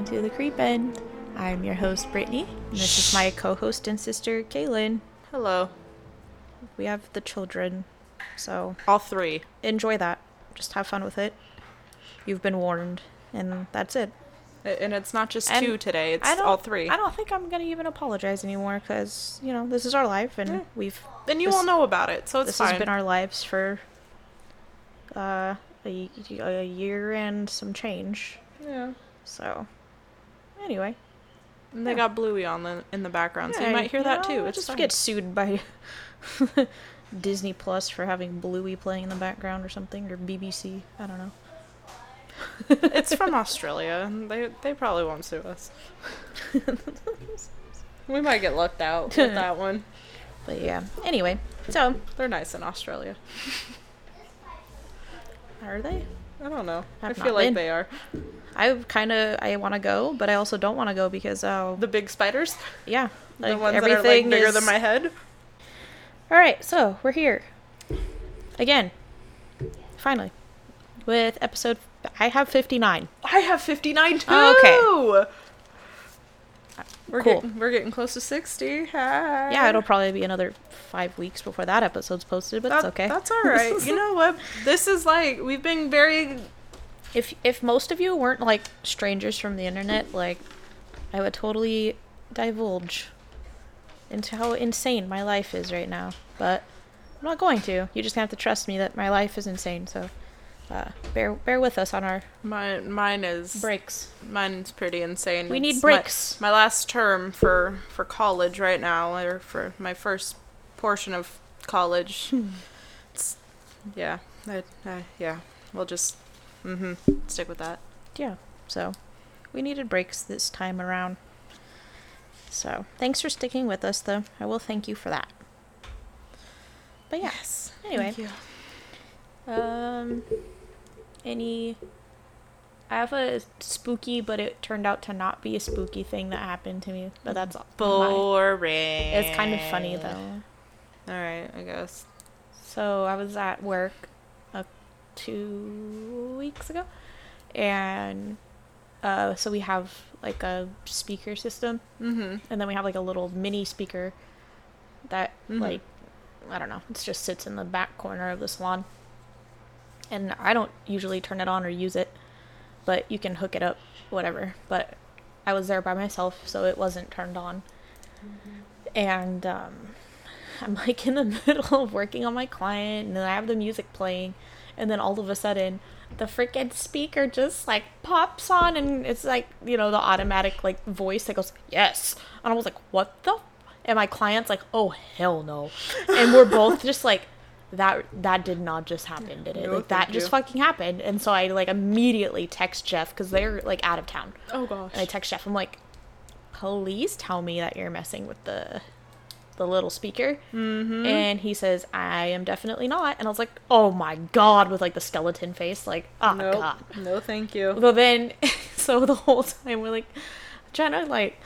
Welcome to the Creep End. I'm your host, Brittany, and this is my co host and sister, Kaylynn. Hello. We have the children, so All three. enjoy that. Just have fun with it. You've been warned, and that's it. And it's not just And two today, it's all three. I don't think I'm gonna even apologize anymore because you know this is our life, and Yeah. we've and you this- all know about it, so it's this fine. has been our lives for uh, a, a year and some change. yeah. So, anyway, And they Yeah. got Bluey on the in the background, so you might hear that too. It's just fine. get sued by Disney Plus for having Bluey playing in the background or something, or BBC. I don't know. it's from Australia, and they they probably won't sue us. we might get lucked out with that one. But yeah. Anyway, so They're nice in Australia. are they? I don't know. I've I feel like been. they are. I kind of I want to go, but I also don't want to go because oh The big spiders, yeah, the ones everything that are like bigger is... than my head. All right, so we're here again, finally, with episode. I have fifty nine. I have 59 too. Oh, okay. We're Cool. getting we're getting close to 60. Hi. Yeah, it'll probably be another five weeks before that episode's posted, but That- it's okay. That's all right. you know what? This is like we've been very if if most of you weren't like strangers from the internet, like I would totally divulge into how insane my life is right now. But I'm not going to. You just have to trust me that my life is insane. So uh, bear bear with us on our mine. Mine is breaks. mine's pretty insane. We need It's breaks. My, my last term for for college right now, or for my first portion of college. Hmm. it's, yeah, I, I, yeah. We'll just mm-hmm, stick with that. Yeah. So we needed breaks this time around. So thanks for sticking with us, though. I will thank you for that. But yeah. Yes. Anyway. Thank you. Um, any. I have a spooky, but it turned out to not be a spooky thing that happened to me. But that's Boring. It's kind of funny though. All right, I guess. So I was at work, two weeks ago, and uh, so we have like a speaker system, Mm-hmm. and then we have like a little mini speaker that Mhm. like I don't know, it just sits in the back corner of the salon. And I don't usually turn it on or use it, but you can hook it up, whatever. But I was there by myself, so it wasn't turned on. And um, I'm like in the middle of working on my client, and then I have the music playing, and then all of a sudden, the freaking speaker just like pops on, and it's like you know the automatic like voice that goes yes, and I was like, what the? F-? And my client's like, oh hell no, and we're both just like. That that did not just happen, did it? No, like that just you. fucking happened, and so I like immediately text Jeff because they're like out of town. Oh gosh. And I text Jeff. I'm like, please tell me that you're messing with the the little speaker. Mm-hmm. And he says, I am definitely not. And I was like, oh my god, with like the skeleton face, like, oh Nope. god. No, thank you. So then, so the whole time we're like trying to like,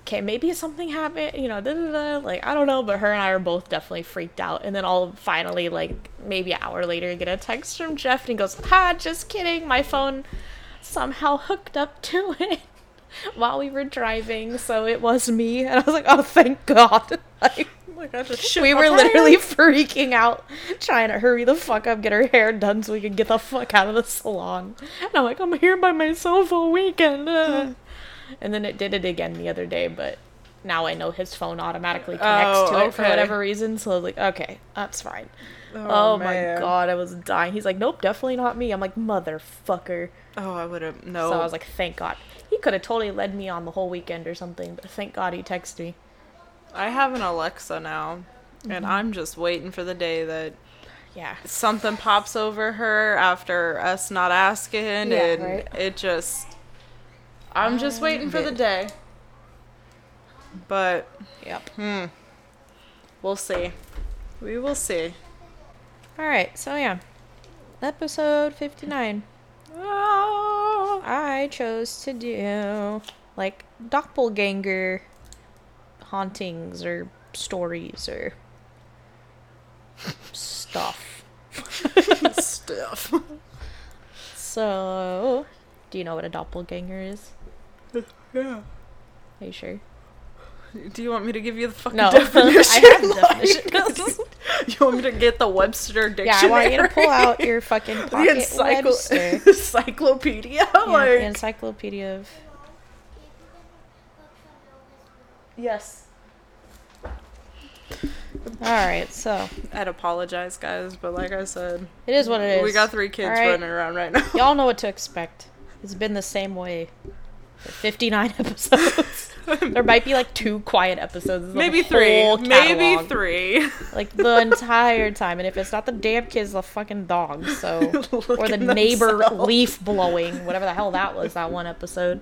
okay, maybe something happened, you know, da, da, da, like I don't know, but her and I are both definitely freaked out. And then I'll finally like maybe an hour later get a text from Jeff, and he goes, "Ha, just kidding, my phone somehow hooked up to it." While we were driving, so it was me, and I was like, "Oh, thank God!" Like, Oh we were literally freaking out, trying to hurry the fuck up, get her hair done so we could get the fuck out of the salon. And I'm like, I'm here by myself all weekend. uh." and then it did it again the other day, but now I know his phone automatically connects Oh, to it for whatever reason. So I was like, okay, that's fine. Oh, my god, I was dying. He's like, nope, definitely not me. I'm like, motherfucker. Oh, I would have no. So I was like, thank God. Could have totally led me on the whole weekend or something, but thank God he texted me. I have an Alexa now, Mm-hmm. and I'm just waiting for the day that Yeah. something pops over her after us not asking, Yeah, and right. it just. I'm just waiting for the day. But Yep. hmm, we'll see. We will see. All right, so yeah, episode 59. Ah. I chose to do like doppelganger hauntings or stories or stuff. stuff. So, do you know what a doppelganger is? yeah. Are you sure? Do you want me to give you the fucking No, definition? I have the definition. you want me to get the Webster dictionary? Yeah, I want you to pull out your fucking the encycl- Webster. encyclopedia. Yeah, like, the encyclopedia of. yes. All right, so I'd apologize, guys, but like I said, it is what it is. we got three kids All right. running around right now. Y'all know what to expect. It's been the same way for 59 episodes. there might be like two quiet episodes. Maybe three. Maybe three. Like the entire time. And if it's not the damn kids, the fucking dog. So, or the neighbor themselves. leaf blowing, whatever the hell that was, that one episode.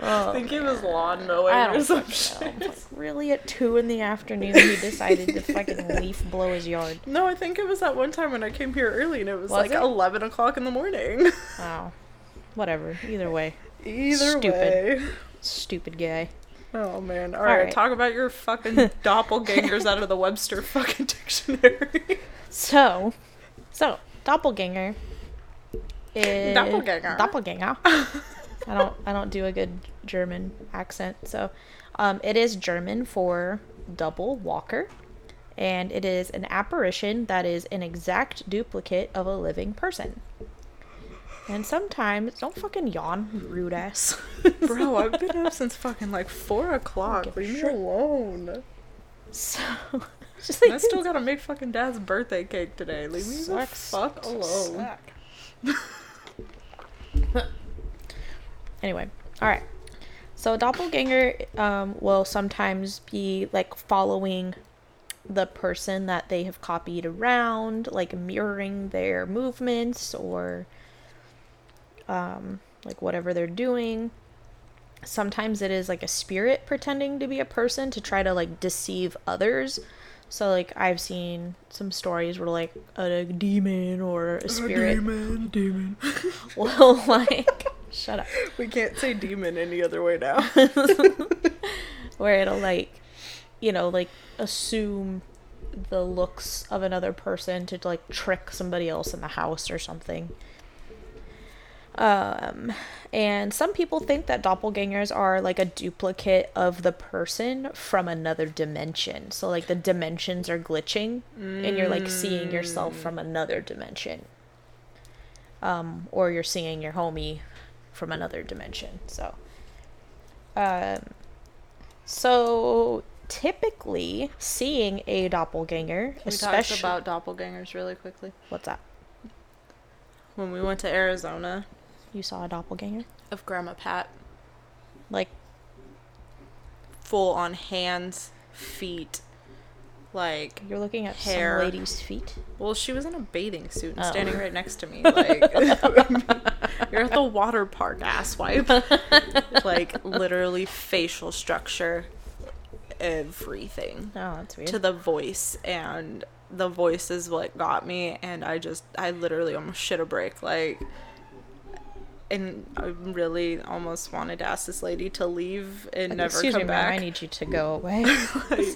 Oh, I think it was lawn mowing I or don't some know. shit. Like, really, at two in the afternoon, he decided to fucking leaf blow his yard. No, I think it was that one time when I came here early and it was, Was like it? 11 o'clock in the morning. Oh, whatever. Either way, Either Stupid. way. Stupid guy. Oh man. All Alright, right. talk about your fucking doppelgangers out of the Webster fucking dictionary. So, so doppelganger is Doppelganger. Doppelganger. I don't I don't do a good German accent, so um, it is German for double walker, and it is an apparition that is an exact duplicate of a living person. And sometimes, don't fucking yawn, rude ass. Bro, I've been up since fucking like 4 o'clock. Leave me alone. So, just like I still gotta make fucking dad's birthday cake today. Leave me the fuck alone. anyway, all right. So a doppelganger um, will sometimes be like following the person that they have copied around, like mirroring their movements or um, like whatever they're doing. Sometimes it is like a spirit pretending to be a person to try to like deceive others. So like I've seen some stories where like a demon or a spirit a Demon, demon. will like shut up We can't say demon any other way now. where it'll like you know like assume the looks of another person to like trick somebody else in the house or something um and some people think that doppelgangers are like a duplicate of the person from another dimension. So like the dimensions are glitching and you're like seeing yourself from another dimension. Um or you're seeing your homie from another dimension. So um so typically seeing a doppelganger Can we especially talk about doppelgangers really quickly? what's that? When we went to Arizona you saw a doppelganger of Grandma Pat, like full on hands, feet, like you're looking at Hair. some lady's feet Well, she was in a bathing suit and Oh. standing right next to me. Like, you're at the water park, asswipe. like, literally facial structure, everything oh that's weird to the voice, and the voice is what got me. And I just, I literally almost shit a brick. Like, and I really almost wanted to ask this lady to leave and Like, never come me back. i need you to go away like,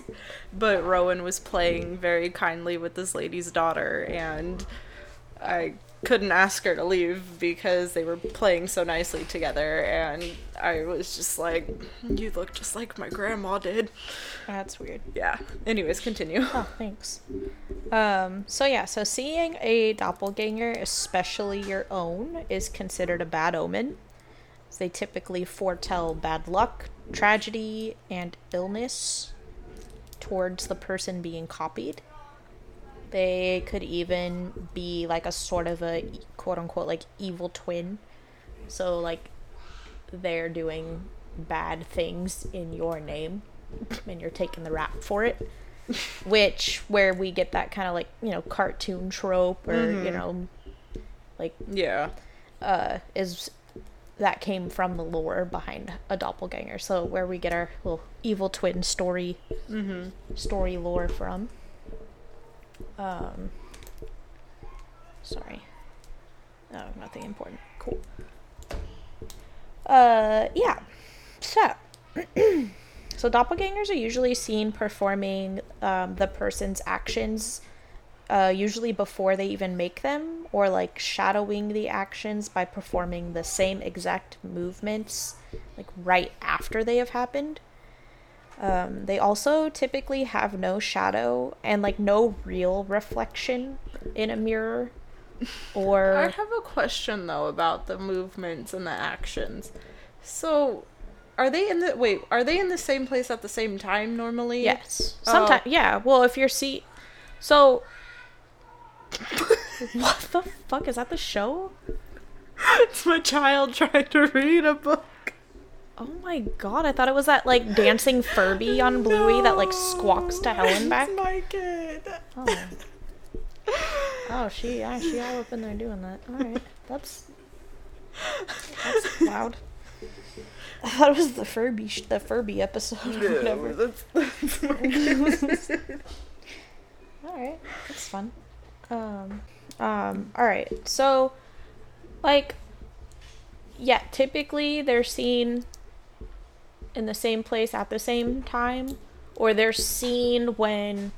but Rowan was playing very kindly with this lady's daughter, and I couldn't ask her to leave because they were playing so nicely together, and I was just like, "You look just like my grandma did." that's weird Yeah. Anyways, continue. Oh, thanks. Um, so yeah, so seeing a doppelganger, especially your own, is considered a bad omen. They typically foretell bad luck, tragedy, and illness towards the person being copied. They could even be like a sort of a quote unquote like evil twin. So like they're doing bad things in your name and you're taking the rap for it. Which where we get that kind of like you know cartoon trope or you know like Yeah. uh is that came from the lore behind a doppelganger. So where we get our little evil twin story story lore from um sorry. Oh nothing important. Cool. Uh yeah. So so doppelgangers are usually seen performing um, the person's actions uh, usually before they even make them, or like shadowing the actions by performing the same exact movements, like right after they have happened. Um, they also typically have no shadow and like no real reflection in a mirror. Or I have a question though about the movements and the actions. So, are they in the wait? Are they in the same place at the same time normally? yes, Oh. sometimes yeah. Well, if you're see, so what the fuck is that? The show? it's my child trying to read a book. Oh my god! I thought it was that like dancing Furby on Bluey that like squawks to Helen back. My kid. Oh. Oh, she yeah, she all up in there doing that. All right, that's that's loud. I thought it was the Furby sh- the Furby episode or whatever. that's, that's my. All right, that's fun. Um, um, all right. So, like, yeah, typically they're seen in the same place at the same time, or they're seen when,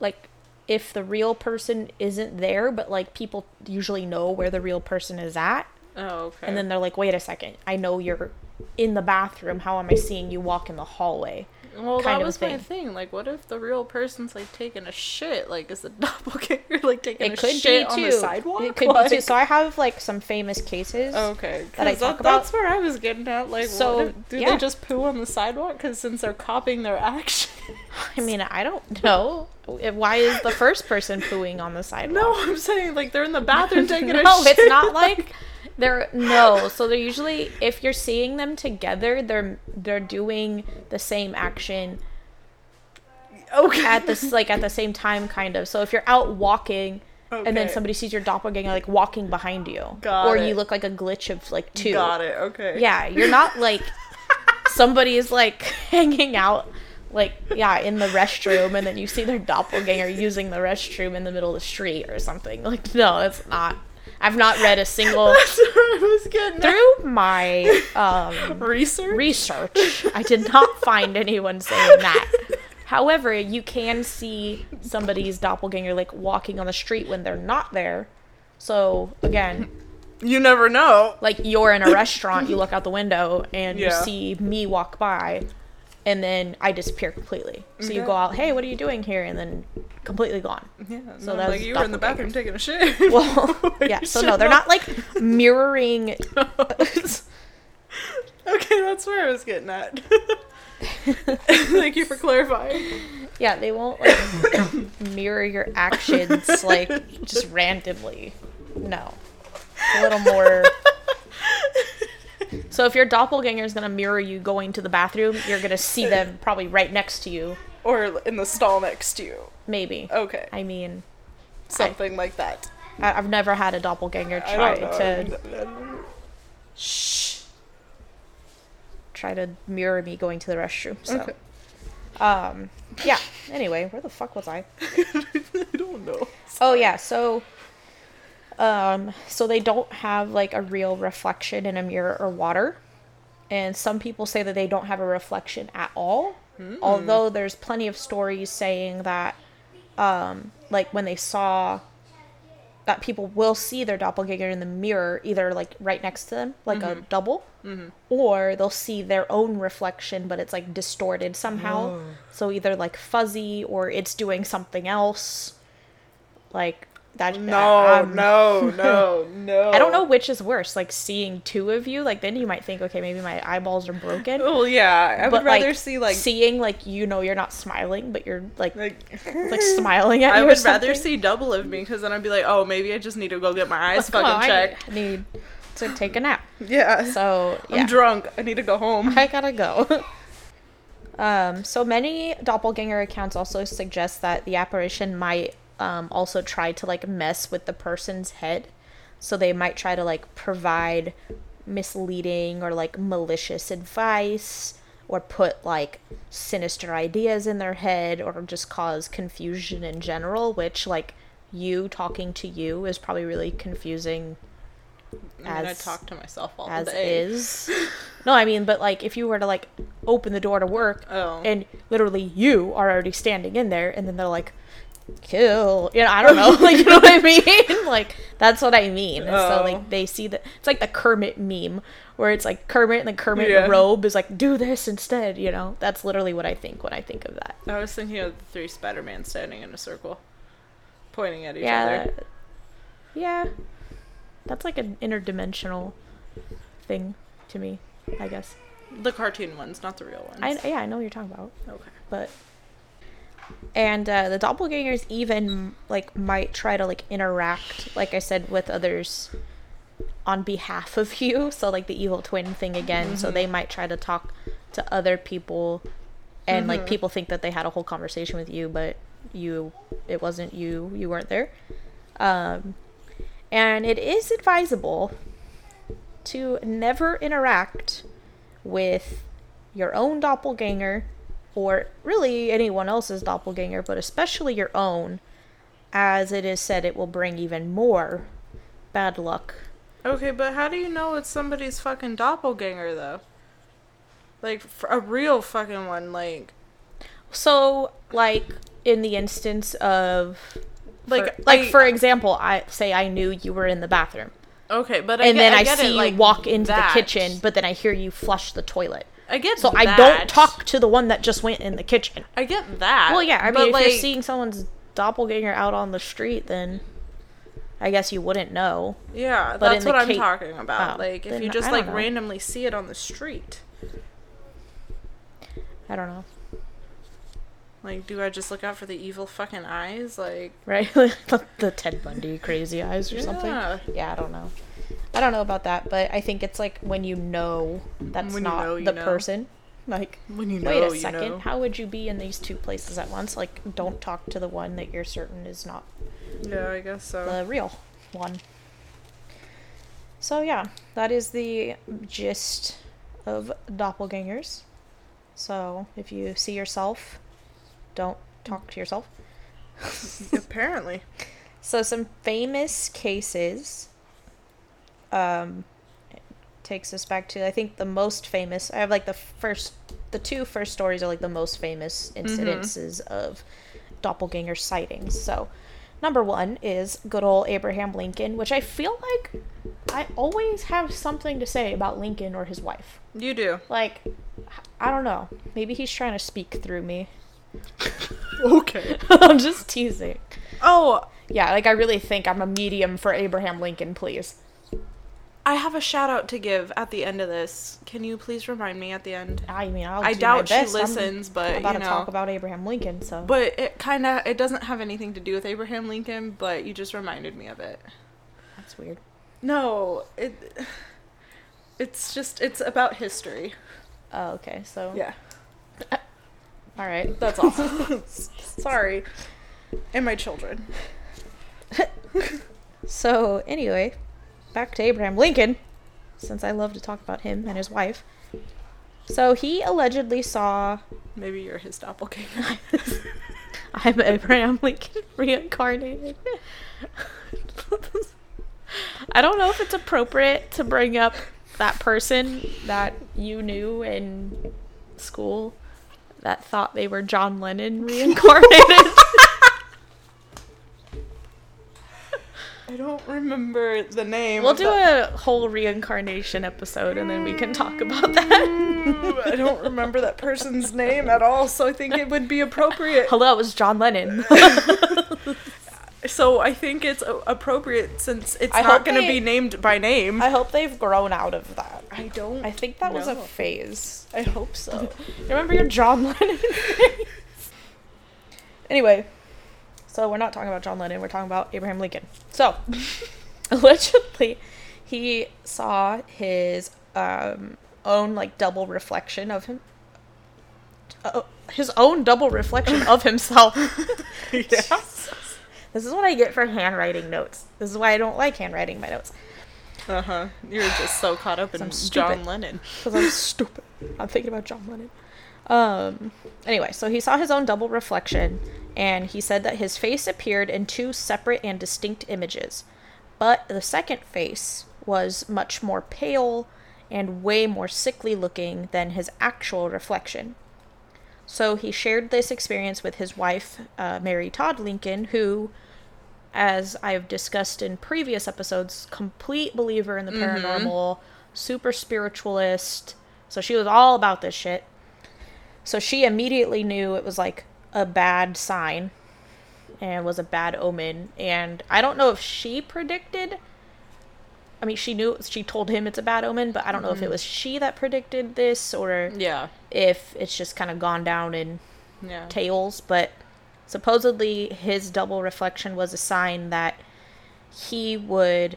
like, if the real person isn't there, but like people usually know where the real person is at, oh, okay. and then they're like, "Wait a second, I know you're in the bathroom. How am I seeing you walk in the hallway?" Well, that was my thing. thing. Like, what if the real person's like taking a shit? Like, is the doppelganger like taking It a could shit be on the sidewalk? It could like, be too. So I have like some famous cases. Okay, that I talk That's about. where I was getting at. Like, So, what if, do yeah. they just poo on the sidewalk? Because since they're copying their action. I mean, I don't know. Why is the first person pooing on the sidewalk? no, I'm saying like they're in the bathroom taking a shit. no, shit. it's not like they're no. So they're usually if you're seeing them together, they're they're doing the same action okay. at this like at the same time, kind of. So if you're out walking. And then somebody sees your doppelganger like walking behind you, Got or it. you look like a glitch of like two. Got it. Okay. Yeah, you're not like somebody is like hanging out like yeah in the restroom and then you see their doppelganger using the restroom in the middle of the street or something. Like no, it's not. I've not read a single That's where I was getting at. through my um research. research. I did not find anyone saying that. However, you can see somebody's doppelganger like walking on the street when they're not there. So again, you never know. like you're in a restaurant, you look out the window and you see me walk by, and then I disappear completely. So you go out, hey, what are you doing here? And then completely gone. Yeah. So that's like you were in the bathroom taking a shit. Well, yeah. So no, they're not like mirroring. okay, that's where I was getting at. Thank you for clarifying. Yeah, they won't like mirror your actions like just randomly. No, it's a little more. So if your doppelganger is gonna mirror you going to the bathroom, you're gonna see them probably right next to you. Or in the stall next to you. Maybe. Okay. I mean, Something like that. I- I've never had a doppelganger try to Shh. try to mirror me going to the restroom. So, Okay. um, yeah. Anyway, where the fuck was I? I don't know. Oh yeah, so, um, so they don't have like a real reflection in a mirror or water, and some people say that they don't have a reflection at all. Although there's plenty of stories saying that, um, like when they saw that people will see their doppelganger in the mirror, either like right next to them, like a double, or they'll see their own reflection, but it's like distorted somehow. So either like fuzzy or it's doing something else. Like that. No, um, no, no, no. I don't know which is worse. Like seeing two of you, like then you might think, okay, maybe my eyeballs are broken. Well, yeah, I would rather like, see like seeing like you know you're not smiling, but you're like like, like. smiling at me. I would rather see double of me because then I'd be like, oh, maybe I just need to go get my eyes Come fucking I checked. need to take a nap. Yeah. So yeah. I'm drunk. I need to go home. I gotta go. um, so many doppelganger accounts also suggest that the apparition might um, also try to like mess with the person's head. So they might try to like provide misleading or like malicious advice or put like sinister ideas in their head or just cause confusion in general, which like you talking to you is probably really confusing I mean, I as- talk to myself all as day. is. No, I mean, but like if you were to like open the door to work Oh. and literally you are already standing in there, and then they're like, kill. You know, I don't know. like, you know what I mean? like, that's what I mean. And So, Oh. like, they see that it's like the Kermit meme where it's like Kermit and the Kermit Yeah. robe is like, do this instead. You know, that's literally what I think when I think of that. I was thinking of the three Spider-Man standing in a circle, pointing at each yeah. other. that- yeah. That's like an interdimensional thing to me, I guess. The cartoon ones, not the real ones. I, yeah, I know what you're talking about. okay. but and uh, the doppelgangers even like might try to like interact like i said with others on behalf of you. So like the evil twin thing again. So they might try to talk to other people. And like people think that they had a whole conversation with you but you it wasn't you. You weren't there. Um and it is advisable to never interact with your own doppelganger or really anyone else's doppelganger, but especially your own, as it is said it will bring even more bad luck. Okay, but how do you know it's somebody's fucking doppelganger though? Like a real fucking one, like So, like in the instance of Like, for, like I- for example, I say I knew you were in the bathroom, okay, but I and get, then I, get see it, you walk into that. the kitchen, but then I hear you flush the toilet. I get So I don't talk to the one that just went in the kitchen. I get that. Well, yeah, I mean, if like, you're seeing someone's doppelganger out on the street, then I guess you wouldn't know. yeah, but that's what I'm talking about. Oh, like if you just like know. randomly see it on the street, I don't know, like do I just look out for the evil fucking eyes? Like right? the, the Ted Bundy crazy eyes or something. Yeah. Yeah, I don't know. I don't know about that, but I think it's like when you know that's When you not know, you the know. person. Like, when you know, wait a you second, know. how would you be in these two places at once? Like, don't talk to the one that you're certain is not Yeah, I guess so. the real one. So yeah, that is the gist of doppelgangers. So if you see yourself, don't talk to yourself. Apparently, So some famous cases um takes us back to I think the most famous. I have like the first the two first stories are like the most famous incidences of doppelganger sightings. So number 1 is good old Abraham Lincoln, which I feel like I always have something to say about Lincoln or his wife. you do. Like I don't know. Maybe he's trying to speak through me. Okay. I'm just teasing. Oh, Yeah, like I really think I'm a medium for Abraham Lincoln, please. I have a shout out to give at the end of this. Can you please remind me at the end? I mean, I'll I do doubt she best. I'm listens, but, about you to know. talk about Abraham Lincoln, so But it kind of it doesn't have anything to do with Abraham Lincoln, but you just reminded me of it. that's weird. No, it it's just it's about history. Oh, okay. So Yeah. all right. That's all. Sorry. And my children. So anyway, back to Abraham Lincoln, since I love to talk about him and his wife. So he allegedly saw Maybe you're his doppelganger. I'm Abraham Lincoln reincarnated. I don't know if it's appropriate to bring up that person that you knew in school that thought they were John Lennon reincarnated. I don't remember the name. we'll do that- a whole reincarnation episode and then we can talk about that. I don't remember that person's name at all, so I think it would be appropriate. Hello, it was John Lennon. So I think it's appropriate since it's I not going to be named by name. I hope they've grown out of that. I don't. I think that was a phase. I hope so. Remember your John Lennon face? Anyway, so we're not talking about John Lennon, we're talking about Abraham Lincoln. So, allegedly, he saw his um, own, like, double reflection of him. Uh, his own double reflection of himself. yeah. This is what I get for handwriting notes. This is why I don't like handwriting my notes. Uh huh. You're just so caught up in John. Lennon. because I'm stupid. I'm thinking about John Lennon. Um. Anyway, so he saw his own double reflection, and he said that his face appeared in two separate and distinct images, but the second face was much more pale and way more sickly looking than his actual reflection. So he shared this experience with his wife, uh, Mary Todd Lincoln, who, as I've discussed in previous episodes, complete believer in the paranormal, super spiritualist. So she was all about this shit. So she immediately knew it was like a bad sign and was a bad omen. And I don't know if she predicted. I mean, she knew she told him it's a bad omen, but I don't know if it mm-hmm. was she that predicted this or Yeah. if it's just kind of gone down in Yeah. tales. But supposedly his double reflection was a sign that he would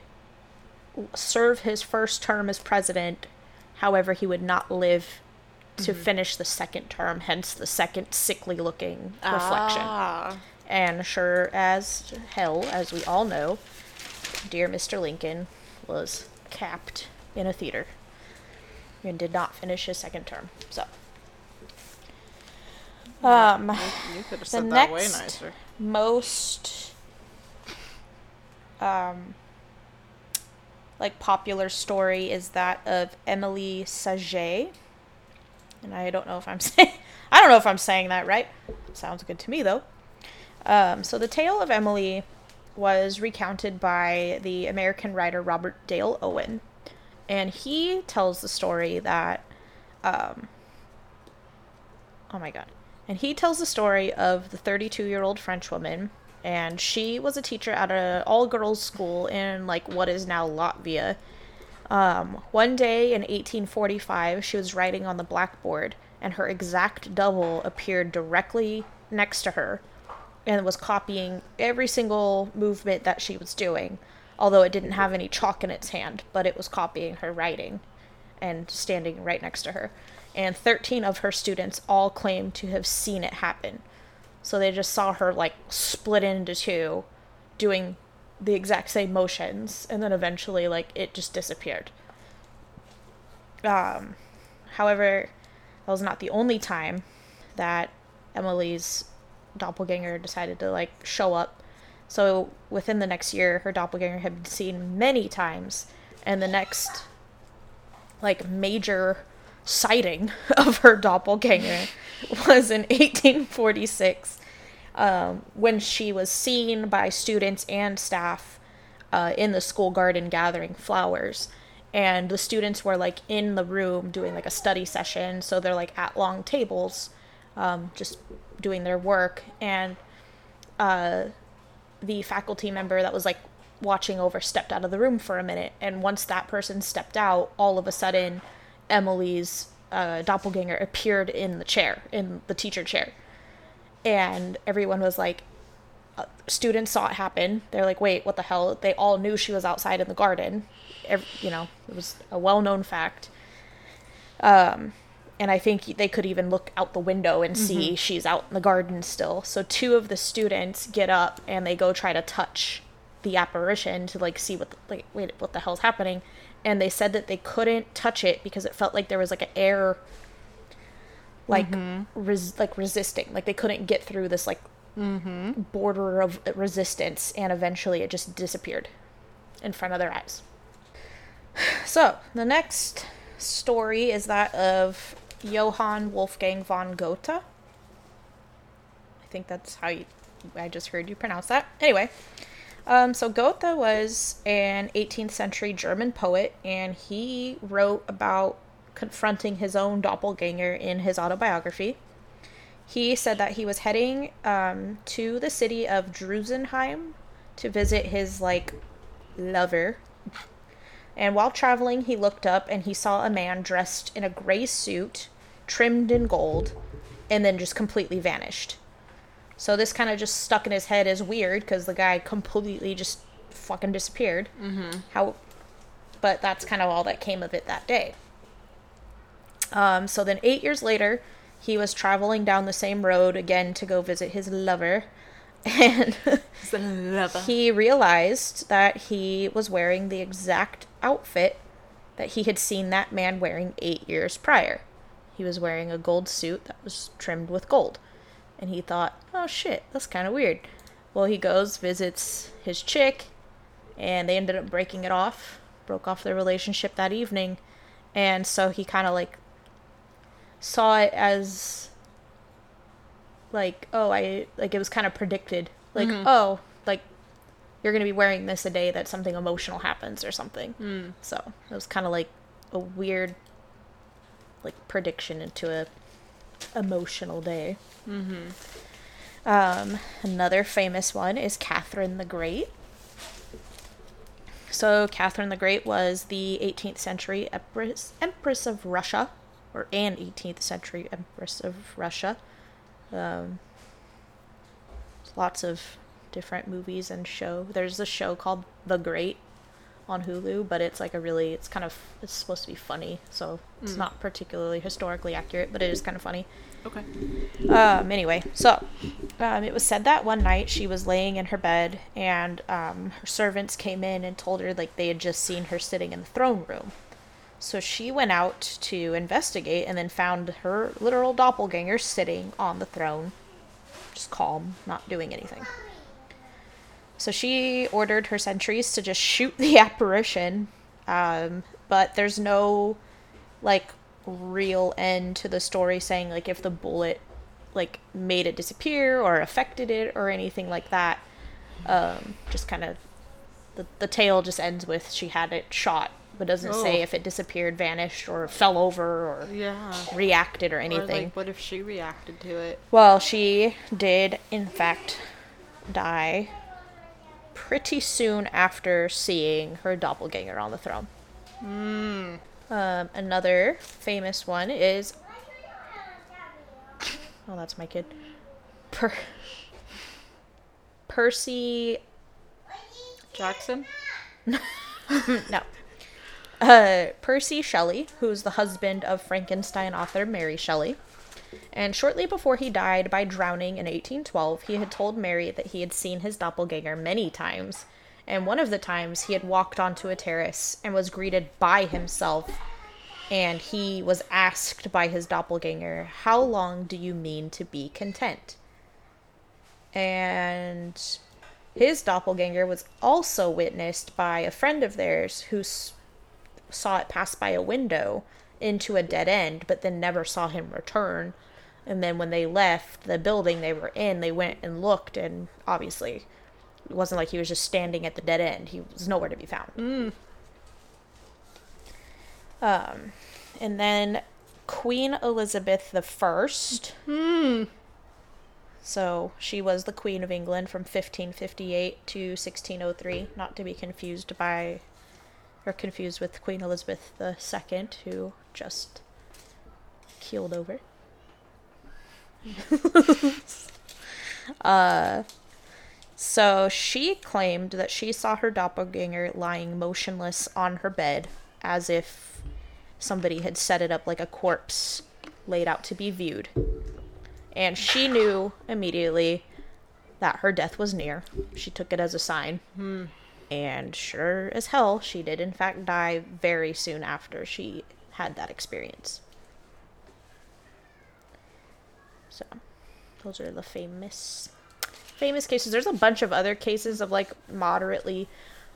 serve his first term as president. However, he would not live to finish the second term, hence the second sickly looking reflection. Ah. And sure as hell, as we all know, dear Mr. Lincoln was capped in a theater and did not finish his second term. So, um, You could have the said that way next nicer. most um like popular story is that of Emily Saget. And I don't know if I'm saying I don't know if I'm saying that right. Sounds good to me though. Um, so the tale of Emily was recounted by the American writer Robert Dale Owen, and he tells the story that, um, oh my god, and he tells the story of the 32-year-old French woman, and she was a teacher at an all-girls school in like what is now Latvia. Um, one day in 1845, she was writing on the blackboard, and her exact double appeared directly next to her and was copying every single movement that she was doing, although it didn't have any chalk in its hand, but it was copying her writing and standing right next to her. And 13 of her students all claimed to have seen it happen. So they just saw her like split into two, doing the exact same motions, and then eventually like it just disappeared. Um, however, that was not the only time that Emily's doppelganger decided to like show up. So within the next year, her doppelganger had been seen many times, and the next like major sighting of her doppelganger was in 1846 um, when she was seen by students and staff uh, in the school garden gathering flowers. And the students were like in the room doing like a study session. So they're like at long tables um, just doing their work. And uh, the faculty member that was like watching over stepped out of the room for a minute. And once that person stepped out all of a sudden emily's uh, doppelganger appeared in the chair in the teacher chair and everyone was like uh, students saw it happen. They're like wait what the hell? They all knew she was outside in the garden. Ev- you know it was a well-known fact. Um and i think they could even look out the window and see she's out in the garden still. So two of the students get up and they go try to touch the apparition to like see what the, like wait what the hell's happening. And they said that they couldn't touch it because it felt like there was like an air like res- like resisting. Like they couldn't get through this like border of resistance and eventually it just disappeared in front of their eyes. So the next story is that of johann wolfgang von goethe. I think that's how you i just heard you pronounce that. Anyway um, so Goethe was an 18th century German poet, and he wrote about confronting his own doppelganger in his autobiography. He said that he was heading um, to the city of Drusenheim to visit his like lover. And while traveling, he looked up and he saw a man dressed in a gray suit, trimmed in gold, and then just completely vanished. So this kind of just stuck in his head as weird because the guy completely just fucking disappeared. Mm-hmm. How, but that's kind of all that came of it that day. Um, so then eight years later, he was traveling down the same road again to go visit his lover, and he realized that he was wearing the exact outfit that he had seen that man wearing eight years prior. He was wearing a gold suit that was trimmed with gold. And he thought, oh shit, that's kind of weird. Well, he goes, visits his chick, and they ended up breaking it off, broke off their relationship that evening. And so he kind of like saw it as like oh I like it was kind of predicted like Mm-hmm. oh like you're gonna be wearing this a day that something emotional happens or something. Mm. So it was kind of like a weird like prediction into a emotional day. Mm-hmm. Um, another famous one is Catherine the Great. So Catherine the Great was the 18th century empress, empress of Russia, or an 18th century empress of Russia. Um, lots of different movies and show. There's a show called The Great on Hulu, but it's like a really it's kind of it's supposed to be funny, so it's Mm. not particularly historically accurate, but it is kind of funny. Okay. Um, anyway, so um, it was said that one night she was laying in her bed and um, her servants came in and told her like they had just seen her sitting in the throne room. So she went out to investigate and then found her literal doppelganger sitting on the throne, just calm, not doing anything. So she ordered her sentries to just shoot the apparition, um, but there's no like real end to the story saying like if the bullet like made it disappear or affected it or anything like that. Um, just kind of the the tale just ends with she had it shot, but doesn't say Oh. if it disappeared, vanished, or fell over or Yeah. reacted or Or anything. like, what if she reacted to it? Well, she did, in fact, die pretty soon after seeing her doppelganger on the throne. Mm. Um, another famous one is. Oh, that's my kid. Per- Percy. Jackson. No. Uh, Percy Shelley, who's the husband of Frankenstein author Mary Shelley. And shortly before he died by drowning in 1812, he had told Mary that he had seen his doppelganger many times. And one of the times he had walked onto a terrace and was greeted by himself. And he was asked by his doppelganger, How long do you mean to be content? And his doppelganger was also witnessed by a friend of theirs who saw it pass by a window into a dead end, but then never saw him return. And then when they left the building they were in, they went and looked, and obviously it wasn't like he was just standing at the dead end. He was nowhere to be found. Mm. Um, and then Queen Elizabeth the First. Mm. So she was the Queen of England from 1558 to 1603, not to be confused by or confused with Queen Elizabeth II, who just keeled over. uh, so she claimed that she saw her doppelganger lying motionless on her bed as if somebody had set it up like a corpse laid out to be viewed and she knew immediately that her death was near. She took it as a sign. And sure as hell, she did in fact die very soon after she had that experience. So, those are the famous famous cases. There's a bunch of other cases of like moderately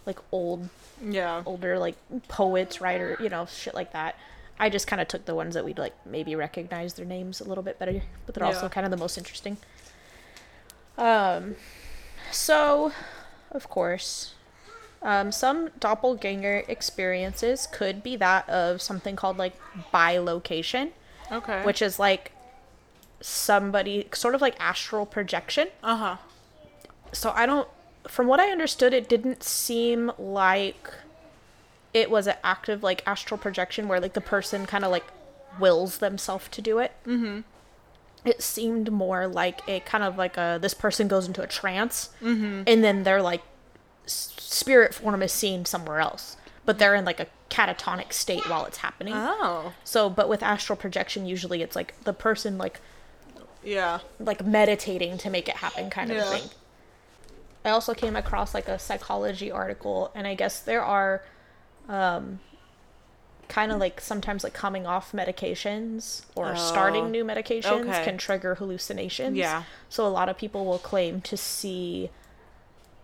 like old Yeah. older like poets, writer, you know, shit like that. I just kind of took the ones that we'd like maybe recognize their names a little bit better, but they're also kind of the most interesting. Um, so, of course, um, some doppelganger experiences could be that of something called like bilocation, Okay. which is like somebody sort of like astral projection Uh huh. so I don't from what I understood it didn't seem like it was an active like astral projection where like the person kind of like wills themselves to do it. Mm-hmm. It seemed more like a kind of like a this person goes into a trance Mm-hmm. and then they're like spirit form is seen somewhere else, but they're in like a catatonic state while it's happening. Oh. So, but with astral projection usually it's like the person like Yeah. like meditating to make it happen kind of Yeah. thing. I also came across like a psychology article and I guess there are um kind of like sometimes like coming off medications or Oh, starting new medications okay. can trigger hallucinations. Yeah. So a lot of people will claim to see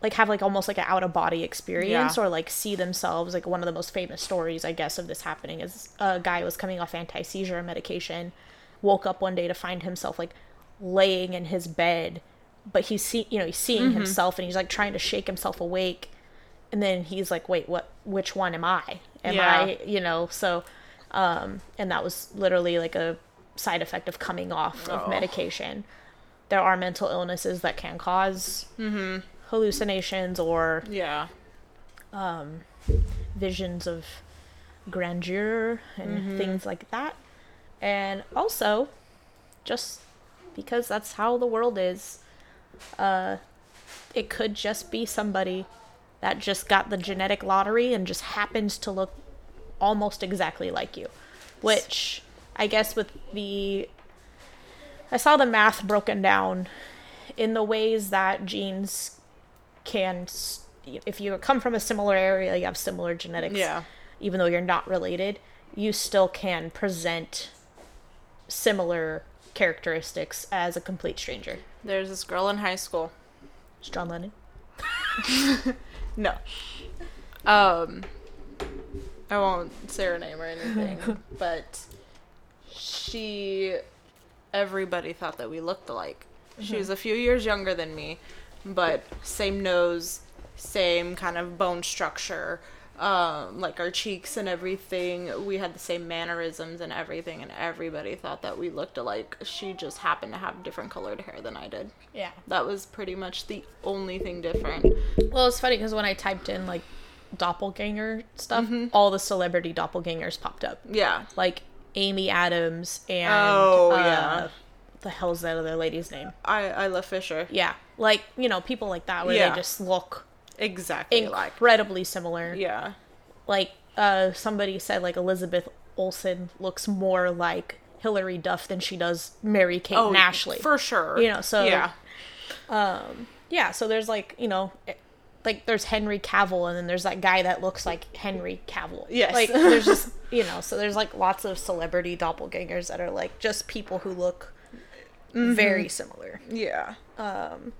like have like almost like an out of body experience Yeah. or like see themselves like one of the most famous stories I guess of this happening is a guy was coming off anti-seizure medication woke up one day to find himself like laying in his bed, but he's see you know he's seeing himself and he's like trying to shake himself awake, and then he's like, wait, what? Which one am I? Am Yeah. I you know so, um, and that was literally like a side effect of coming off of Oh. medication. There are mental illnesses that can cause hallucinations or Yeah. visions of grandeur and things like that. And also, just because that's how the world is, uh, it could just be somebody that just got the genetic lottery and just happens to look almost exactly like you. Which, I guess, with the. I saw the math broken down in the ways that genes can. If you come from a similar area, you have similar genetics Yeah. even though you're not related, you still can present similar characteristics as a complete stranger. There's this girl in high school. It's John Lennon. No. Um, I won't say her name or anything, but she, everybody thought that we looked alike. She was a few years younger than me, but same nose, same kind of bone structure, um, like our cheeks and everything. We had the same mannerisms and everything, and everybody thought that we looked alike. She just happened to have different colored hair than I did. Yeah. That was pretty much the only thing different. Well, it's funny because when I typed in like doppelganger stuff, all the celebrity doppelgangers popped up. Yeah. Like Amy Adams and Oh, uh, yeah. The hell's that other lady's name? I Isla Fisher. Yeah, like you know people like that where Yeah. they just look Exactly like. incredibly similar. Yeah. like uh somebody said like Elizabeth Olsen looks more like Hilary Duff than she does Mary Kate Oh, Ashley. For sure. You know, so- Yeah. yeah, so there's like, you know, it- like there's Henry Cavill and then there's that guy that looks like Henry Cavill. Yes. Like there's just, you know, so there's like lots of celebrity doppelgangers that are like just people who look Mm-hmm. very similar. Yeah. Um,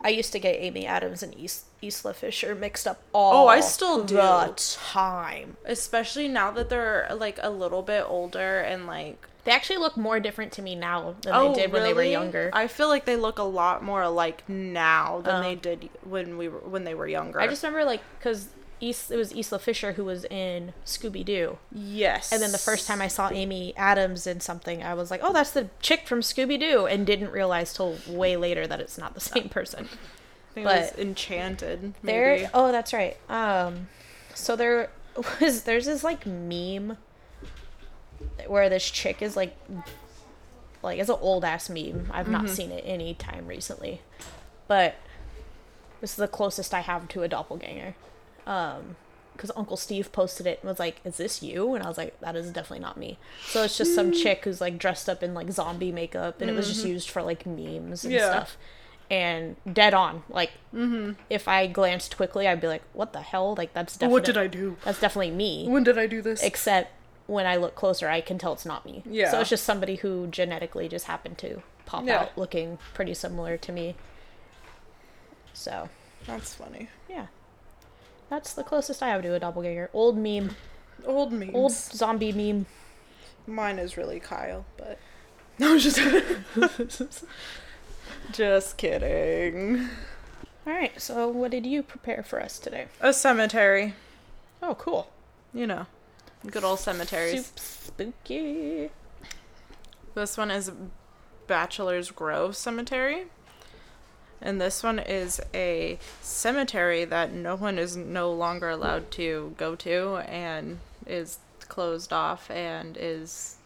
I used to get Amy Adams and Is- Isla Fisher mixed up all Oh, I still do. the time. Especially now that they're like a little bit older and like They actually look more different to me now than oh, they did when they were really? younger. I feel like they look a lot more alike now than Oh. they did when we were when they were younger. I just remember like because Is- it was Isla Fisher who was in Scooby Doo, yes. and then the first time I saw Amy Adams in something, I was like, "Oh, that's the chick from Scooby Doo," and didn't realize till way later that it's not the same person. I think it was but Enchanted. There, oh, that's right. Um, so there was there's this like meme where this chick is like, like it's an old ass meme. I've not seen it any time recently, but this is the closest I have to a doppelganger. Um, because Uncle Steve posted it and was like, "Is this you?" And I was like, "That is definitely not me." So it's just some mm. chick who's like dressed up in like zombie makeup, and it was just mm-hmm. used for like memes and Yeah. stuff. And dead on, like mm-hmm. if I glanced quickly, I'd be like, "What the hell?" Like that's definitely What did I do? That's definitely me. When did I do this? Except when I look closer, I can tell it's not me. Yeah. So it's just somebody who genetically just happened to pop Yeah. out looking pretty similar to me. So That's funny. yeah, that's the closest I have to a doppelganger. Old meme, Old memes. old zombie meme. Mine is really Kyle, but no, I was just just kidding. All right. So what did you prepare for us today? A cemetery, Oh, cool. you know, good old cemeteries. Soup spooky. This one is Bachelor's Grove Cemetery. And this one is a cemetery that no one is no longer allowed to go to and is closed off and is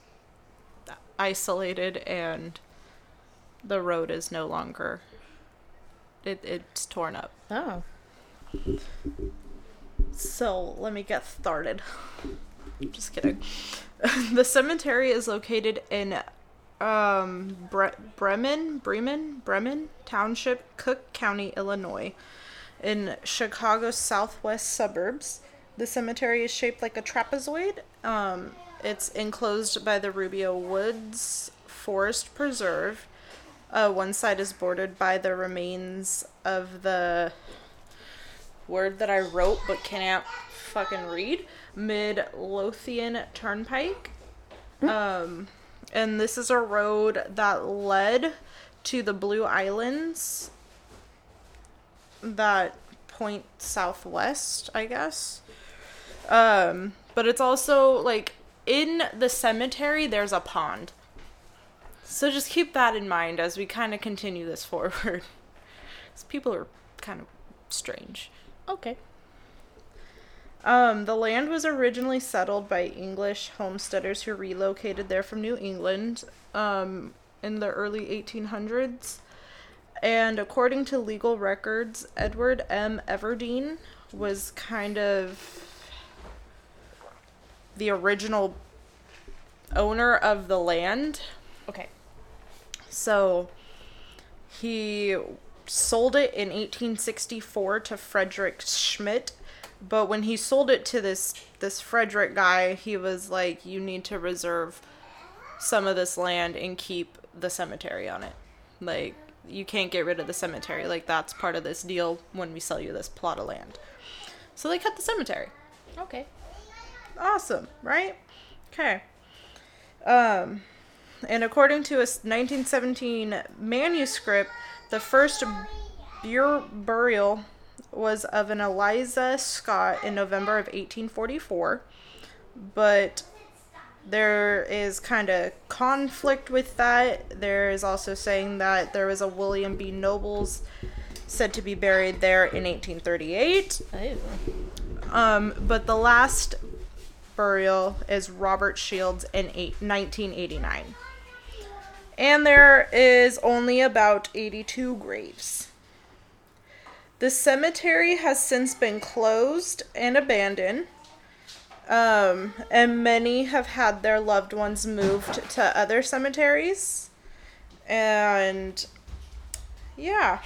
isolated and the road is no longer it, it's torn up. Oh. So let me get started. Just kidding. the cemetery is located in um, Bre- Bremen, Bremen, Bremen Township, Cook County, Illinois, in Chicago's southwest suburbs. The cemetery is shaped like a trapezoid. Um, it's enclosed by the Rubio Woods Forest Preserve. Uh, one side is bordered by the remains of the word that I wrote but cannot fucking read. Mid Lothian Turnpike. Um, and this is a road that led to the Blue Islands that point southwest, I guess. Um, but it's also like in the cemetery there's a pond. So just keep that in mind as we kind of continue this forward. 'Cause people are kind of strange. Okay. Um, the land was originally settled by English homesteaders who relocated there from New England um, in the early 1800s. And according to legal records, Edward M. Everdeen was kind of the original owner of the land. Okay. So he sold it in 1864 to Frederick Schmidt, but when he sold it to this this Frederick guy, he was like, "You need to reserve some of this land and keep the cemetery on it. Like you can't get rid of the cemetery. Like that's part of this deal when we sell you this plot of land." So they cut the cemetery. Okay. Awesome, right? Okay. Um, and according to a 1917 manuscript, the first bur- burial was of an Eliza Scott in November of 1844, but there is kind of conflict with that. There is also saying that there was a William B. Nobles said to be buried there in 1838. Oh. Um, but the last burial is Robert Shields in eight, 1989. And there is only about 82 graves. The cemetery has since been closed and abandoned. Um, and many have had their loved ones moved to other cemeteries. And yeah,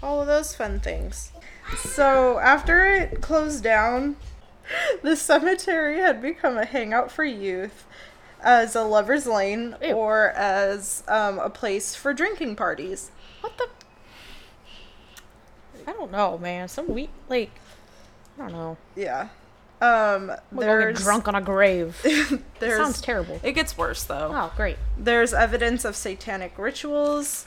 all of those fun things. So after it closed down, the cemetery had become a hangout for youth as a lover's lane Ew. or as um, a place for drinking parties. What the? I don't know, man. Some weak, like, I don't know. Yeah. Um, I'm gonna go get there's drunk on a grave. there's sounds terrible. It gets worse though. Oh, great. There's evidence of satanic rituals,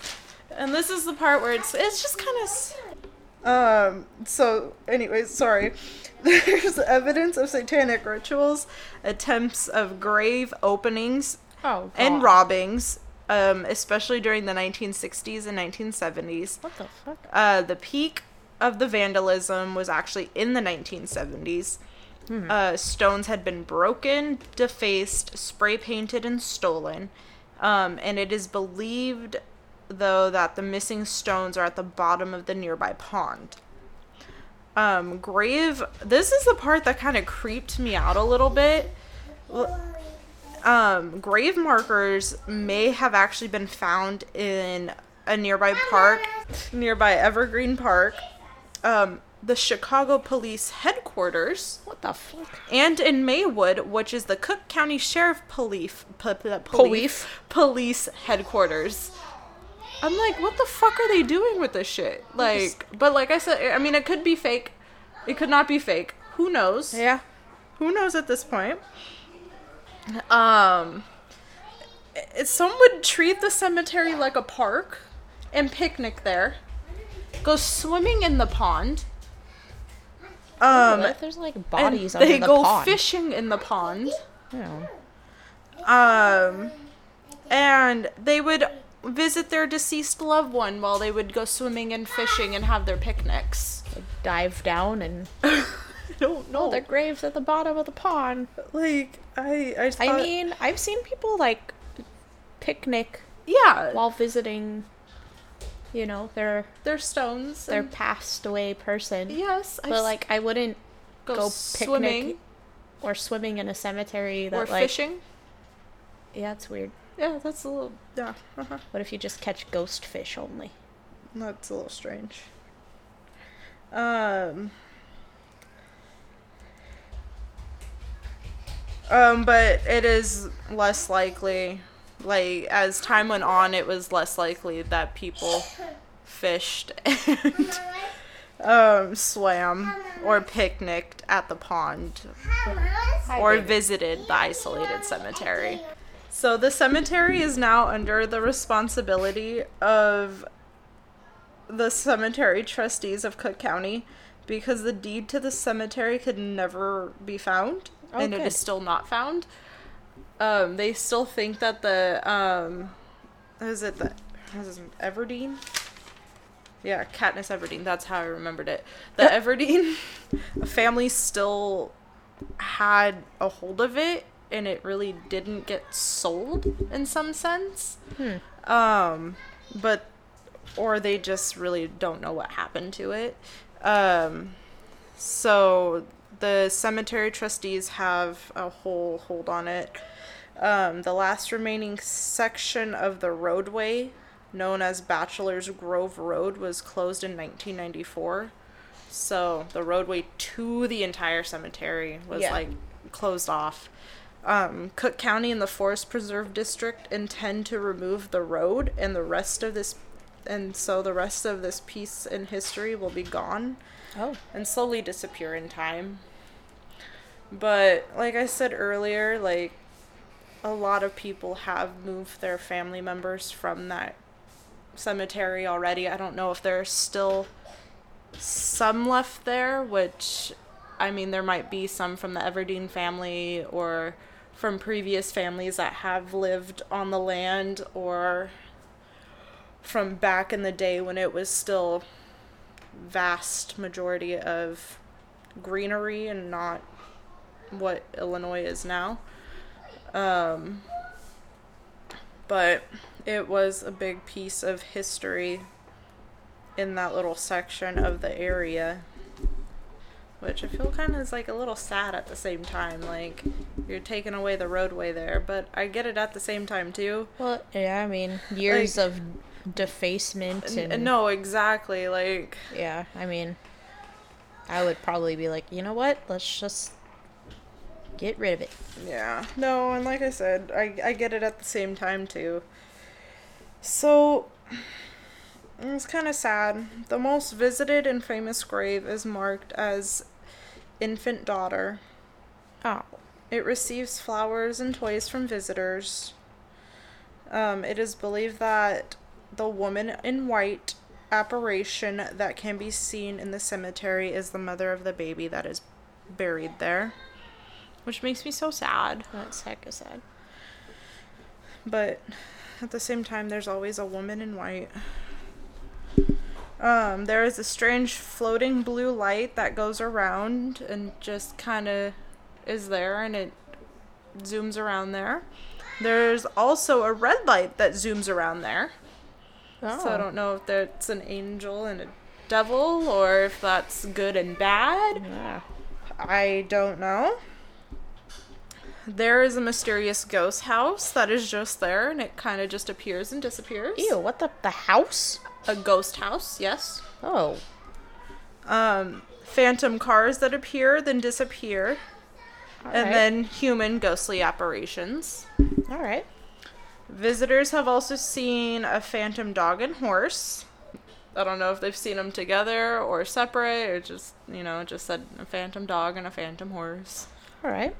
and this is the part where it's it's just kind of um. So, anyways, sorry. There's evidence of satanic rituals, attempts of grave openings, Oh, and God. robbings, um, especially during the 1960s and 1970s. What the fuck? Uh, the peak of the vandalism was actually in the 1970s. Uh, stones had been broken, defaced, spray painted, and stolen. Um, and it is believed, though, that the missing stones are at the bottom of the nearby pond. Um, grave. This is the part that kind of creeped me out a little bit. Um, grave markers may have actually been found in a nearby park, nearby Evergreen Park, um, the Chicago Police Headquarters, What the fuck? and in Maywood, which is the Cook County Sheriff Police p- p- Police. Police Headquarters. I'm like, what the fuck are they doing with this shit? Like, but like I said, I mean, it could be fake. It could not be fake. Who knows? Yeah. who knows at this point um i- some would treat the cemetery like a park and picnic there go swimming in the pond. Um what if there's like and bodies under they go fishing in the pond. Yeah. um and they would visit their deceased loved one while they would go swimming and fishing and have their picnics. Like, dive down and i don't know. oh, their graves at the bottom of the pond. like i i, I mean, I've seen people like picnic yeah. while visiting, you know, their they're stones they're passed away person. Yes, I've But like, I wouldn't go, go swimming picnic or swimming in a cemetery that or like fishing. yeah, it's weird. Yeah, that's a little yeah. Uh-huh. What if you just catch ghost fish only? That's a little strange. Um. Um, but it is less likely, like as time went on, it was less likely that people fished and um swam or picnicked at the pond or visited the isolated cemetery. So the cemetery is now under the responsibility of the cemetery trustees of Cook County because the deed to the cemetery could never be found Oh, and it good. is still not found. Um, they still think that the um, is it the is it Everdeen? Yeah, Katniss Everdeen. That's how I remembered it. The Everdeen family still had a hold of it, and it really didn't get sold in some sense. Hmm. Um, but or they just really don't know what happened to it. Um, so the cemetery trustees have a whole hold on it. Um, the last remaining section of the roadway, known as Bachelor's Grove Road, was closed in 1994. So the roadway to the entire cemetery was Yeah. like closed off. Um, Cook County and the Forest Preserve District intend to remove the road, and the rest of this, and so the rest of this piece in history will be gone Oh. and slowly disappear in time. But like I said earlier, like a lot of people have moved their family members from that cemetery already. I don't know if there's still some left there, which I mean there might be some from the Everdeen family or from previous families that have lived on the land or from back in the day when it was still vast majority of greenery and not what Illinois is now. Um, but it was a big piece of history in that little section of the area, which I feel kind of is like a little sad at the same time. Like you're taking away the roadway there, but I get it at the same time too. Well, yeah, I mean, years of defacement N- no, exactly. Like yeah, I mean, I would probably be like, you know what? Let's just get rid of it. Yeah. No, and like I said, I I get it at the same time too. So it's kind of sad. The most visited and famous grave is marked as infant daughter. Oh, It receives flowers and toys from visitors. Um, it is believed that the woman in white apparition that can be seen in the cemetery is the mother of the baby that is buried there. Which makes me so sad. that's hecka sad. But at the same time, there's always a woman in white. Um, there is a strange floating blue light that goes around and just kind of is there and it zooms around there. There's also a red light that zooms around there. Oh, So I don't know if that's an angel and a devil or if that's good and bad. Yeah. I don't know. There is a mysterious ghost house that is just there and it kind of just appears and disappears. Ew, what the the house? A ghost house, yes. Oh, Um, phantom cars that appear then disappear. and alright. then human ghostly apparitions. all right. Visitors have also seen a phantom dog and horse. I don't know if they've seen them together or separate or just, you know, just said a phantom dog and a phantom horse. All right.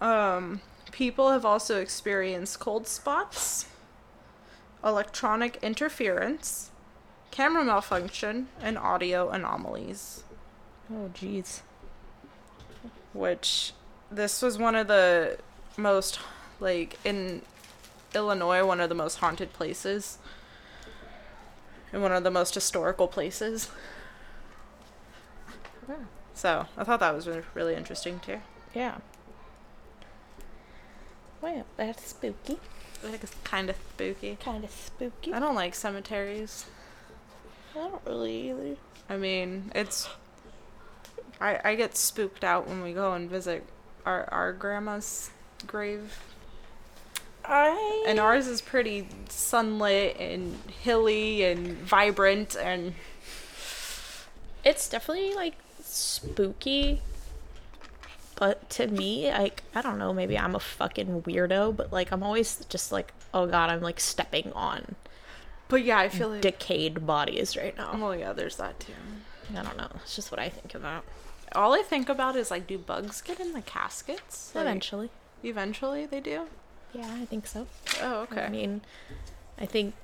Um, people have also experienced cold spots, electronic interference, camera malfunction, and audio anomalies. Oh, jeez. Which this was one of the most, like, in Illinois, one of the most haunted places. And one of the most historical places. Yeah. So I thought that was really interesting too. Yeah. Well, that's spooky. I think it's kind of spooky. Kind of spooky. I don't like cemeteries. I don't really either. I mean, it's. I I get spooked out when we go and visit our our grandma's grave, I and ours is pretty sunlit and hilly and vibrant and it's definitely like spooky. But to me, like I don't know, maybe I'm a fucking weirdo, but like I'm always just like, oh god, I'm like stepping on But yeah, I feel like. decayed bodies right now. Oh yeah, there's that too. I don't know. It's just what I think about. All I think about is like, do bugs get in the caskets? Like, Eventually. Eventually, they do. Yeah, I think so. Oh, okay. I mean, I think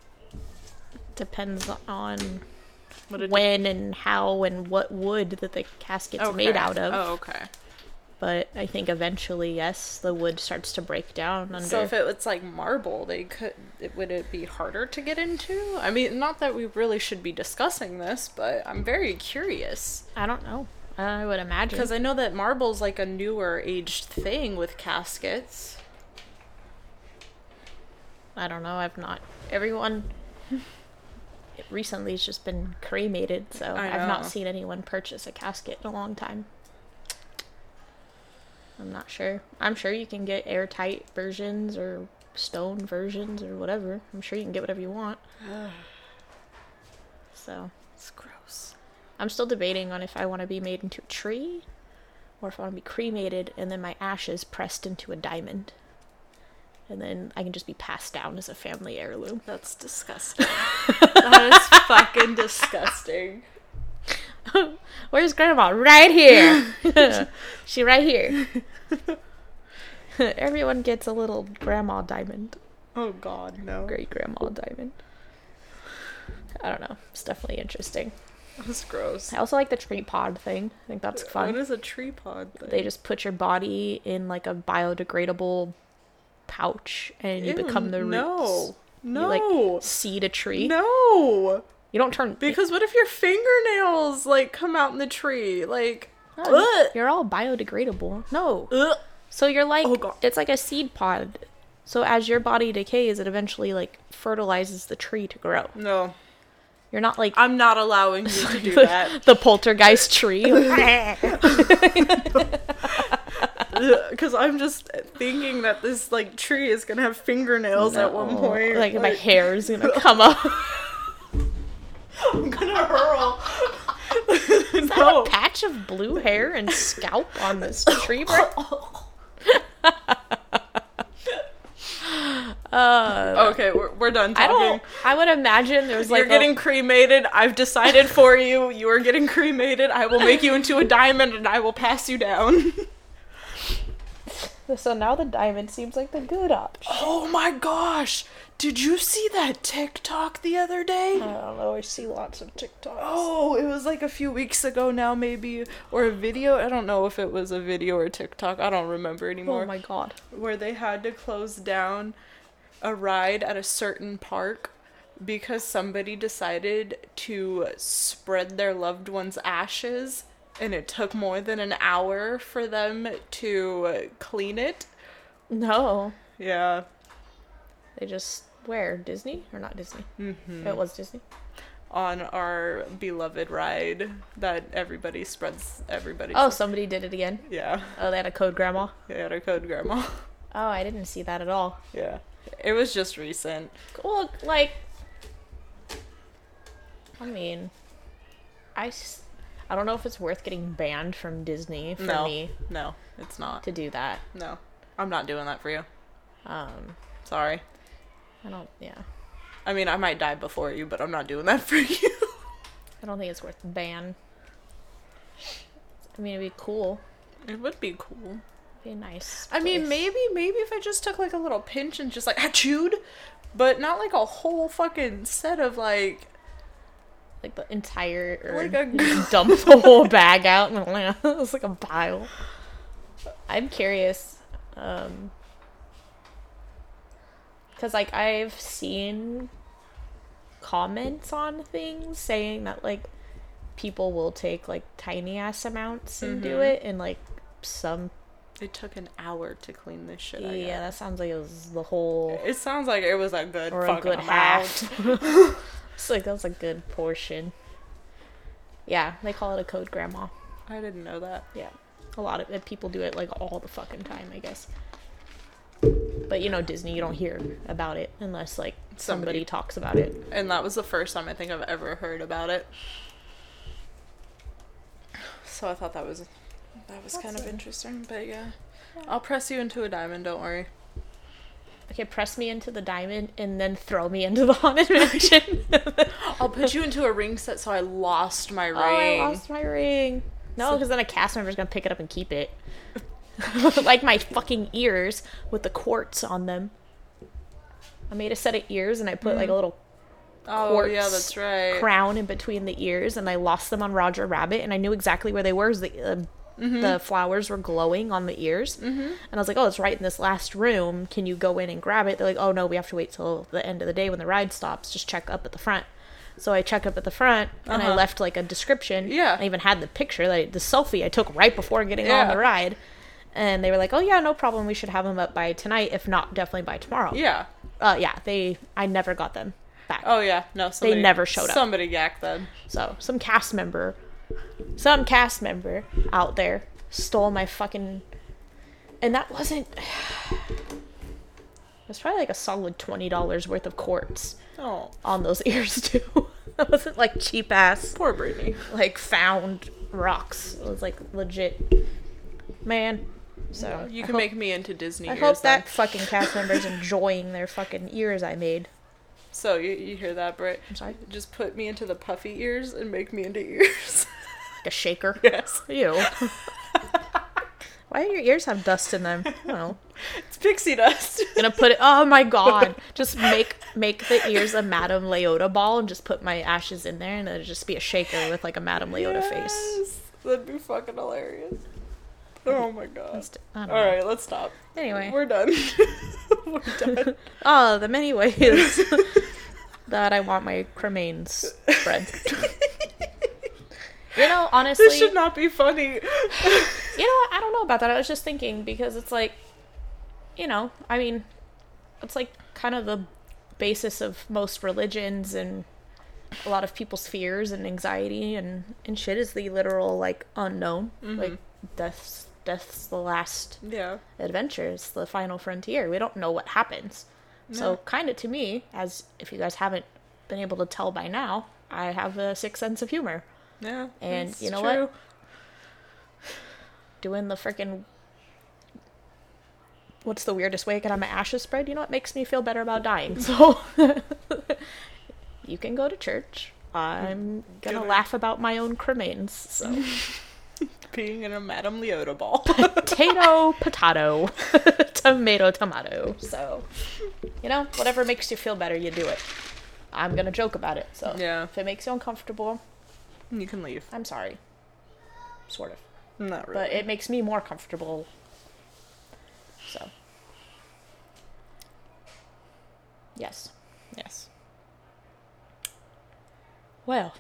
depends on when and how and what wood that the casket's made out of. Oh, okay. But I think eventually, yes, the wood starts to break down under. So if it was like marble, they could. It, would it be harder to get into? I mean, not that we really should be discussing this, but I'm very curious I don't know. I would imagine. because I know that marble's like a newer aged thing with caskets. I don't know. I've not. Everyone recently has just been cremated, so I've not seen anyone purchase a casket in a long time. I'm not sure. I'm sure you can get airtight versions or stone versions or whatever. I'm sure you can get whatever you want. So It's gross. I'm still debating on if I want to be made into a tree or if I want to be cremated and then my ashes pressed into a diamond. And then I can just be passed down as a family heirloom. That's disgusting. that is fucking disgusting. Where's grandma? Right here. she right here. Everyone gets a little grandma diamond. Oh God, no. Great grandma diamond. I don't know. It's definitely interesting. That's gross. I also like the tree pod thing. I think that's fun. is a tree pod thing? They just put your body in like a biodegradable pouch and you Ew, become the roots. No. No. You like seed a tree. no. You don't turn Because what if your fingernails like come out in the tree? Like No, ugh. you're all biodegradable. No. Ugh. So you're like Oh, it's like a seed pod. So as your body decays, it eventually like fertilizes the tree to grow. No. You're not like I'm not allowing you to do that. the poltergeist tree. Because I'm just thinking that this like tree is gonna have fingernails at one No. point. Like, my hair is gonna come up. I'm gonna hurl. Is that no. a patch of blue hair and scalp on this tree branch? uh, Okay, we're, we're done I talking. don't. I would imagine there's like You're a- getting cremated. I've decided for you. You are getting cremated. I will make you into a diamond and I will pass you down. So now the diamond seems like the good option. Oh my gosh! Did you see that TikTok the other day? I don't know. I see lots of TikToks. Oh, it was like a few weeks ago now, maybe, or a video. I don't know if it was a video or TikTok. I don't remember anymore. Oh my god. Where they had to close down a ride at a certain park because somebody decided to spread their loved one's ashes and it took more than an hour for them to clean it. No. Yeah. They just where Disney or not Disney? hmm It was Disney. On our beloved ride that everybody spreads everybody. Oh, somebody did it again. Yeah. Oh, they had a code grandma. They had a code grandma. Oh, I didn't see that at all. yeah. It was just recent. Well, like, I mean, I, s- I don't know if it's worth getting banned from Disney for no. me No, it's not. to do that. No. I'm not doing that for you. Um, Sorry. I don't. Yeah, I mean, I might die before you, but I'm not doing that for you. I don't think it's worth the ban. I mean, it'd be cool. it would be cool. It'd be nice. I mean, maybe, maybe if I just took like a little pinch and just like I chewed, but not like a whole fucking set of like. like the entire or Like a- dump the whole bag out and it's like a pile. I'm curious, um, because like I've seen comments on things saying that like people will take like tiny ass amounts and do Mhm. it, and like some It took an hour to clean this shit. I yeah, guess. that sounds like it was the whole It sounds like it was a good or a good amount. half. it's like that was a good portion. Yeah, they call it a code grandma. I didn't know that. Yeah, a lot of people do it like all the fucking time, I guess. But you know, Disney, you don't hear about it unless like somebody, Somebody- talks about it. And that was the first time I think I've ever heard about it. So I thought that was that was kind That's of interesting, but yeah. Yeah. I'll press you into a diamond, don't worry. Okay, press me into the diamond and then throw me into the haunted mansion. I'll put you into a ring set so I lost my ring. oh, I lost my ring. No, because then a cast member's gonna pick it up and keep it. like my fucking ears with the quartz on them. I made a set of ears and I put like a little Oh yeah, that's right. crown in between the ears and I lost them on Roger Rabbit and I knew exactly where they were. The, uh, Mm-hmm. the flowers were glowing on the ears. Mm-hmm. And I was like, oh, it's right in this last room. Can you go in and grab it? They're like, oh, no, we have to wait till the end of the day when the ride stops. Just check up at the front. So I check up at the front and I Uh-huh. left like a description. Yeah. I even had the picture, like the selfie I took right before getting on the ride. And they were like, oh, yeah, no problem. We should have them up by tonight. If not, definitely by tomorrow. Yeah. Uh, yeah, they, I never got them back. Oh yeah. No. Somebody, never showed up. Somebody yacked them. So some cast member, some cast member out there stole my fucking, and that wasn't. It was probably like a solid twenty dollars worth of quartz Oh, on those ears too. That wasn't like cheap ass poor Brittany. like found rocks. It was like legit, man. So You can hope- make me into Disney. I ears hope then. that fucking cast member is enjoying their fucking ears I made. So you, you hear that, Britt? I'm sorry, Just put me into the puffy ears and make me into ears. like a shaker. yes. Ew. Why do your ears have dust in them? I don't know. It's pixie dust. gonna put it. Oh my god! Just make make the ears a Madame Leota ball and just put my ashes in there, and it'll just be a shaker with like a Madame Leota face. That'd be fucking hilarious. Oh my god. All know. right, let's stop. Anyway, We're done. We're done. oh, the many ways that I want my cremains spread. You know, honestly, this should not be funny. you know? I don't know about that. I was just thinking because it's like, you know, I mean, it's like kind of the basis of most religions and a lot of people's fears and anxiety and and shit is the literal like unknown. Like mm-hmm. death's death's the last yeah. adventure. It's the final frontier. We don't know what happens. So kind of to me, as if you guys haven't been able to tell by now, I have a sick sense of humor. Yeah. And you know true. what? Doing the freaking what's the weirdest way I can have my ashes spread? You know what makes me feel better about dying. So you can go to church. I'm gonna Good. laugh about my own cremains. So Being in a Madame Leota ball. potato, potato, tomato, tomato. So you know, whatever makes you feel better, you do it. I'm gonna joke about it. So Yeah. if it makes you uncomfortable, you can leave. I'm sorry. Sort of. Not really. but it makes me more comfortable. So, yes. yes. Well,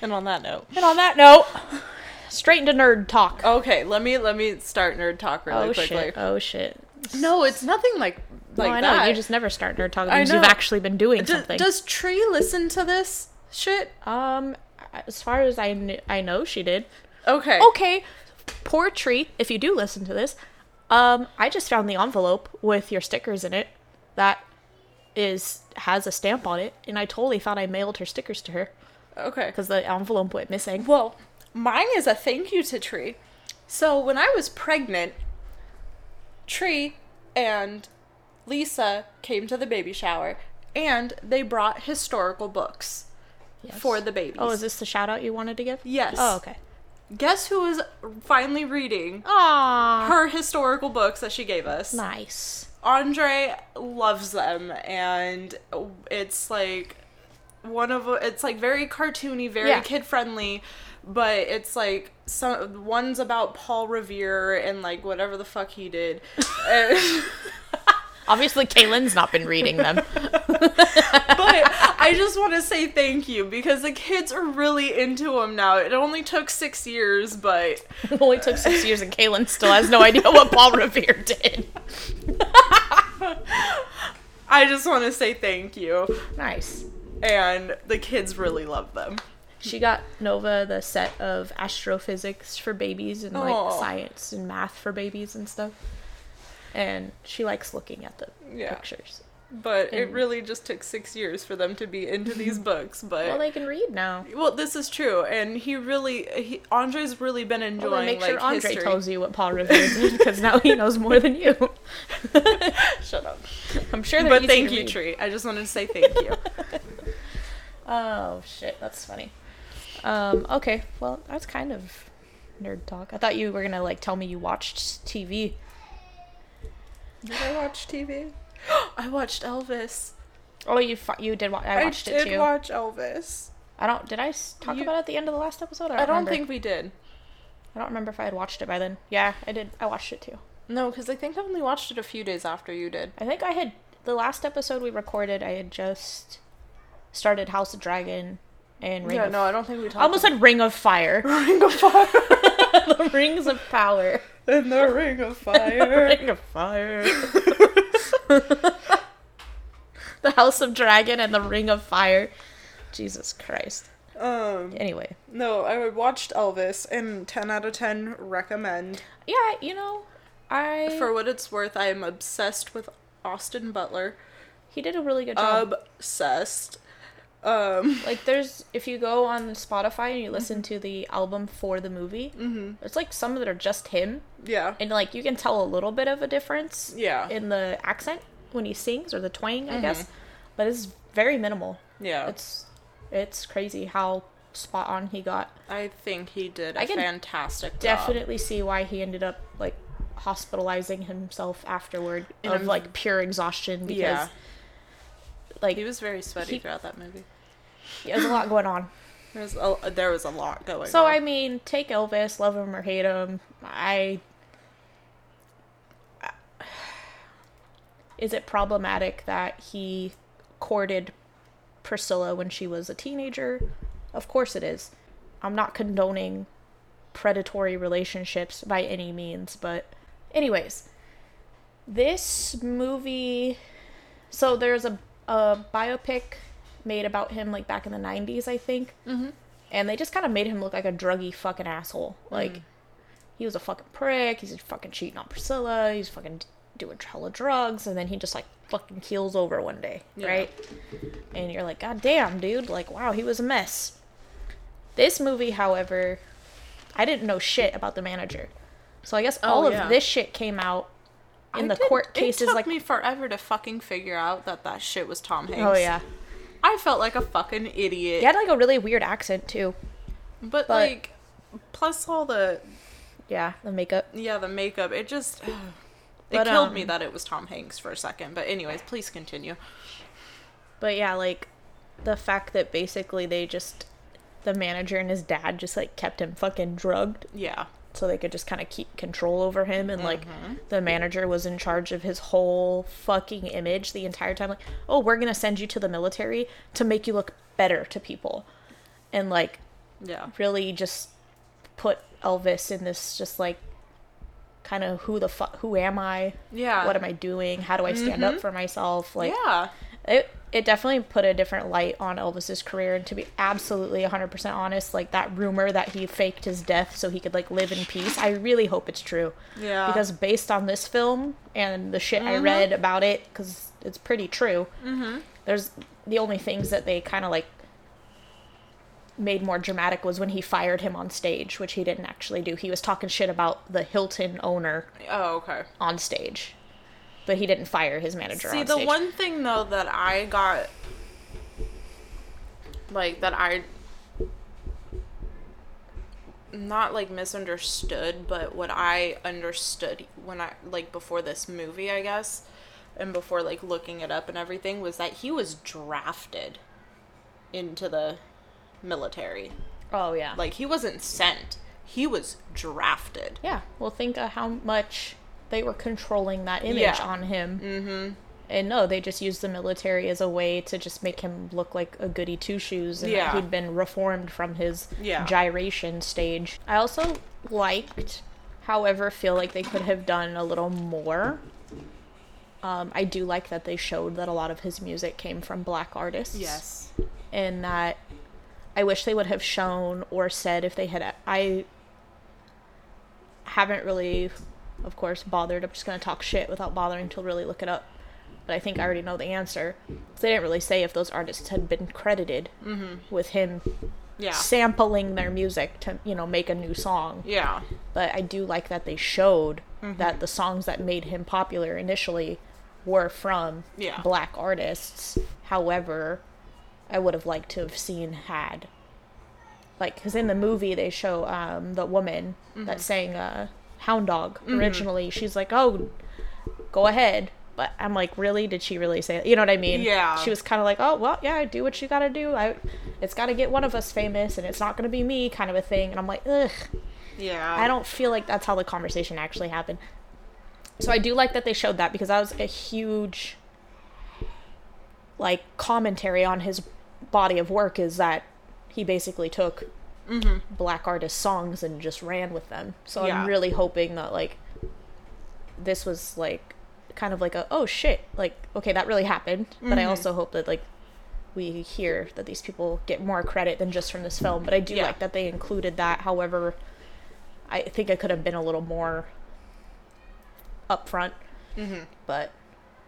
And on that note. and on that note, straight into nerd talk. Okay, let me let me start nerd talk really oh quickly. shit! Oh shit! No, it's nothing like like no, I know that. you just never start nerd talk. because you've actually been doing D- something. does Tree listen to this shit? um, as far as I kn- I know, she did. Okay. Okay, poor tree. If you do listen to this, um, I just found the envelope with your stickers in it. That is has a stamp on it, and I totally thought I mailed her stickers to her Okay. because the envelope went missing. Well, mine is a thank you to Tree. So when I was pregnant, Tree and Lisa came to the baby shower and they brought historical books Yes. for the babies. Oh, is this the shout out you wanted to give? Yes. Oh, okay. Guess who was finally reading Aww. her historical books that she gave us? Nice. Andre loves them and it's like one of it's like very cartoony, very Yeah. kid friendly, but it's like some one's about Paul Revere and like whatever the fuck he did. Obviously, Kaylynn's not been reading them. but I just want to say thank you because the kids are really into them now. It only took 6 years, but it only took six years, and Kaylynn still has no idea what Paul Revere did. I just want to say thank you. Nice. And the kids really love them. She got Nova the set of astrophysics for babies and like Aw. science and math for babies and stuff. And she likes looking at the Yeah. pictures. But it really just took six years for them to be into these books. But Well, they can read now. Well, this is true, and he really, he, Andre's really been enjoying Well, make like sure Andre history. tells you what Paul Revere did, because now he knows more than you. Shut up. I'm sure they're But thank you, read. Tree. I just wanted to say thank you. Oh shit, that's funny. Um, okay, well that's kind of nerd talk. I thought you were gonna like tell me you watched TV. Did I watch TV? I watched Elvis. Oh, you fi- you did. Wa- I watched I it did too. watch Elvis. I don't. Did I talk You- about it at the end of the last episode? I don't remember. think we did. I don't remember if I had watched it by then. Yeah, I did. I watched it too. No, because I think I only watched it a few days after you did. I think I had the last episode we recorded. I had just started House of Dragon and Ring yeah, of. no, I don't think we talked. I almost said Ring of Fire. Ring of Fire. the Rings of Power. In the Ring of Fire. Ring of Fire. the House of Dragon and the Ring of Fire. Jesus Christ. um, Anyway, no, I watched Elvis, and ten out of ten recommend. yeah, you know, I For what it's worth, I am obsessed with Austin Butler. he did a really good job. Obsessed. Um, like there's if you go on Spotify and you listen to the album for the movie, mhm. it's like some that are just him, yeah, and like you can tell a little bit of a difference yeah, in the accent when he sings or the twang, I Mhm. guess, but it's very minimal. yeah. It's it's crazy how spot on he got. I think he did a I can fantastic job. Definitely see why he ended up like hospitalizing himself afterward In of like pure exhaustion because Yeah. Like He was very sweaty He- throughout that movie. there's a lot going on. There was a, there was a lot going on. So on. I mean, take Elvis, love him or hate him. I is it problematic that he courted Priscilla when she was a teenager? Of course it is. I'm not condoning predatory relationships by any means, but anyways, this movie so there's a a biopic made about him like back in the 90s, I think mm-hmm. and they just kind of made him look like a druggy fucking asshole. Like Mm. he was a fucking prick. He's fucking cheating on Priscilla. He's fucking doing hella drugs, and then he just like fucking keels over one day, Yeah. right? And you're like, God damn, dude! Like, wow, he was a mess. This movie, however, I didn't know shit about the manager, so I guess Oh, all yeah. of this shit came out in I the did- court cases. It took Like, me forever to fucking figure out that that shit was Tom Hanks. oh yeah, I felt like a fucking idiot. he had like a really weird accent too. but, but- like, plus all the Yeah, the makeup. yeah the makeup, it just it But, killed me um, that it was Tom Hanks for a second. But anyways, please continue. But yeah, like the fact that basically they just the manager and his dad just like kept him fucking drugged Yeah. So they could just kind of keep control over him and like Mhm. the manager was in charge of his whole fucking image the entire time like oh we're going to send you to the military to make you look better to people and like Yeah. really just put Elvis in this just like kind of who the fuck who am I Yeah. what am I doing how do I stand up for myself like yeah. it it definitely put a different light on Elvis's career and to be absolutely 100% honest like that rumor that he faked his death so he could like live in peace I really hope it's true Yeah. because based on this film and the shit I read about it cuz it's pretty true mm-hmm. there's the only things that they kind of like made more dramatic was when he fired him on stage which he didn't actually do he was talking shit about the Hilton owner Oh, okay. on stage but he didn't fire his manager See, on the one thing though that I got, like that I, not like misunderstood, but what I understood when I like before this movie, I guess, and before like looking it up and everything, was that he was drafted into the military. oh yeah Like he wasn't sent; he was drafted. Yeah, well, think of how much they were controlling that image Yeah. on him. Mm-hmm. And no, they just used the military as a way to just make him look like a goody two shoes and Yeah. that he'd been reformed from his Yeah. gyration stage. I also liked, however, feel like they could have done a little more. Um, I do like that they showed that a lot of his music came from black artists. Yes. and that I wish they would have shown or said if they had. I haven't really, of course, bothered. I'm just gonna talk shit without bothering to really look it up. But I think I already know the answer. They didn't really say if those artists had been credited with him Yeah. sampling their music to, you know, make a new song. Yeah. But I do like that they showed Mm-hmm. that the songs that made him popular initially were from Yeah. black artists. However, I would have liked to have seen had like because in the movie they show um the woman that sang uh hound dog mm-hmm. originally. She's like oh go ahead. But i'm like really? Did she really say that? you know what i mean? Yeah. she was kind of like oh well yeah do what you gotta do. I it's gotta get one of us famous and it's not gonna be me kind of a thing. And i'm like ugh. Yeah. i don't feel like that's how the conversation actually happened. So i do like that they showed that because that was a huge like commentary on his body of work is that he basically took Mm-hmm. black artist songs and just ran with them. So Yeah. I'm really hoping that like this was like kind of like a oh shit like okay that really happened. But I mm-hmm. also hope that like we hear that these people get more credit than just from this film. But I do Yeah. like that they included that. However I think it could have been a little more upfront. Mm-hmm. But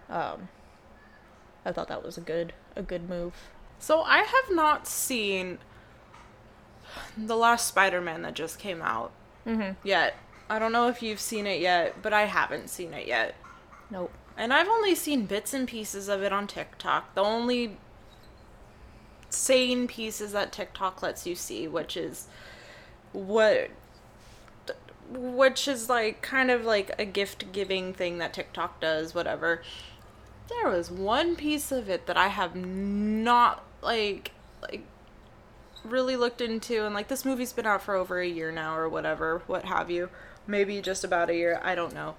um I thought that was a good a good move. So I have not seen the last Spider-Man that just came out mm-hmm. yet. I don't know if you've seen it yet, but I haven't seen it yet. nope And I've only seen bits and pieces of it on TikTok. The only sane pieces that TikTok lets you see, which is what which is like kind of like a gift giving thing that TikTok does, whatever. There was one piece of it that I have not like like really looked into and like this movie's been out for over a year now or whatever, what have you. Maybe just about a year, I don't know.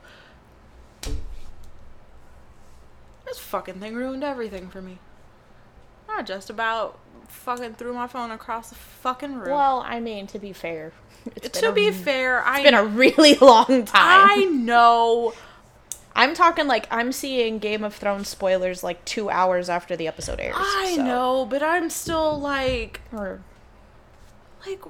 This fucking thing ruined everything for me. I just about fucking threw my phone across the fucking room. Well, I mean, to be fair, it's been to a, be fair, I it's been a really long time. I know. I'm talking like I'm seeing Game of Thrones spoilers like two hours after the episode airs. I so- know, but I'm still like Or, like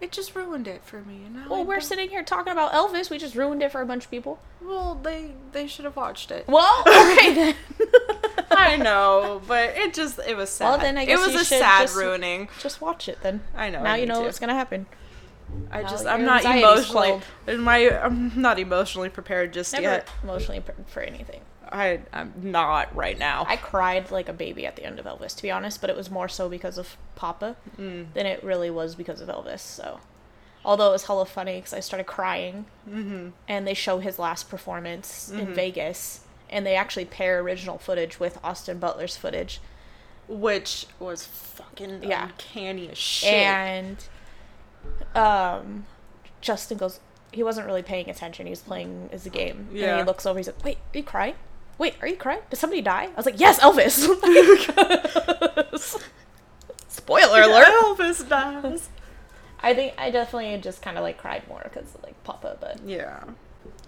it just ruined it for me. And now well, I we're don't- sitting here talking about Elvis. We just ruined it for a bunch of people. Well, they they should have watched it. Well, okay then. I know, but it just it was sad. Well, then I guess it was you a sad just- ruining. just watch it then. I know. now I you know to. what's gonna happen. I just your I'm not emotionally my I'm not emotionally prepared just Never yet. emotionally prepared for anything. I I'm not right now. I cried like a baby at the end of Elvis, to be honest, but it was more so because of Papa Mm. than it really was because of Elvis. So, although it was hella funny because I started crying, Mm-hmm. and they show his last performance in Vegas, and they actually pair original footage with Austin Butler's footage, Which was fucking Yeah. uncanny as shit. and um, Justin goes. He wasn't really paying attention. He was playing as a game. And Yeah. he looks over. He's like, "Wait, are you crying? Wait, are you crying? Did somebody die?" I was like, "Yes, Elvis." Spoiler alert. Elvis dies. I think I definitely just kind of like cried more because of like Papa. But Yeah.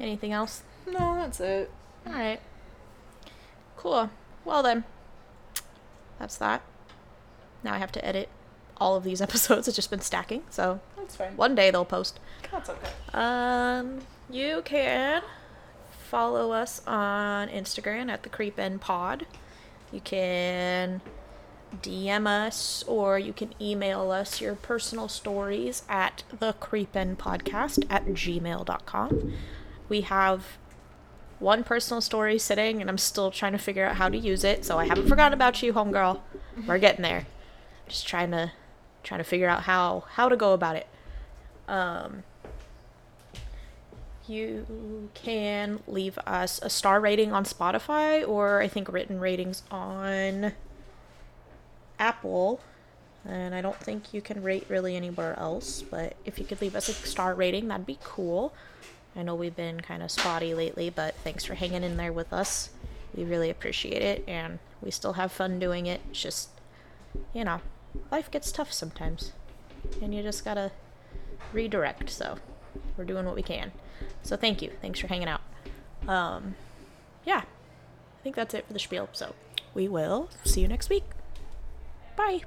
anything else? No, that's it. All right. Cool. Well then, that's that. Now I have to edit all of these episodes. It's just been stacking, so That's fine. one day they'll post. That's okay. Um, you can follow us on Instagram at the Creep End Pod. You can DM us or you can email us your personal stories at the Creep creepend podcast at gmail.com. We have one personal story sitting and I'm still trying to figure out how to use it, so I haven't forgotten about you, homegirl. We're getting there. Just trying to trying to figure out how how to go about it. Um you can leave us a star rating on Spotify or I think written ratings on Apple. And I don't think you can rate really anywhere else, but if you could leave us a star rating, that'd be cool. I know we've been kind of spotty lately, but thanks for hanging in there with us. We really appreciate it, and we still have fun doing it. It's just, you know, life gets tough sometimes, and you just gotta redirect. So, we're doing what we can. So, thank you. Thanks for hanging out. Um, yeah, I think that's it for the spiel. So, we will see you next week. Bye.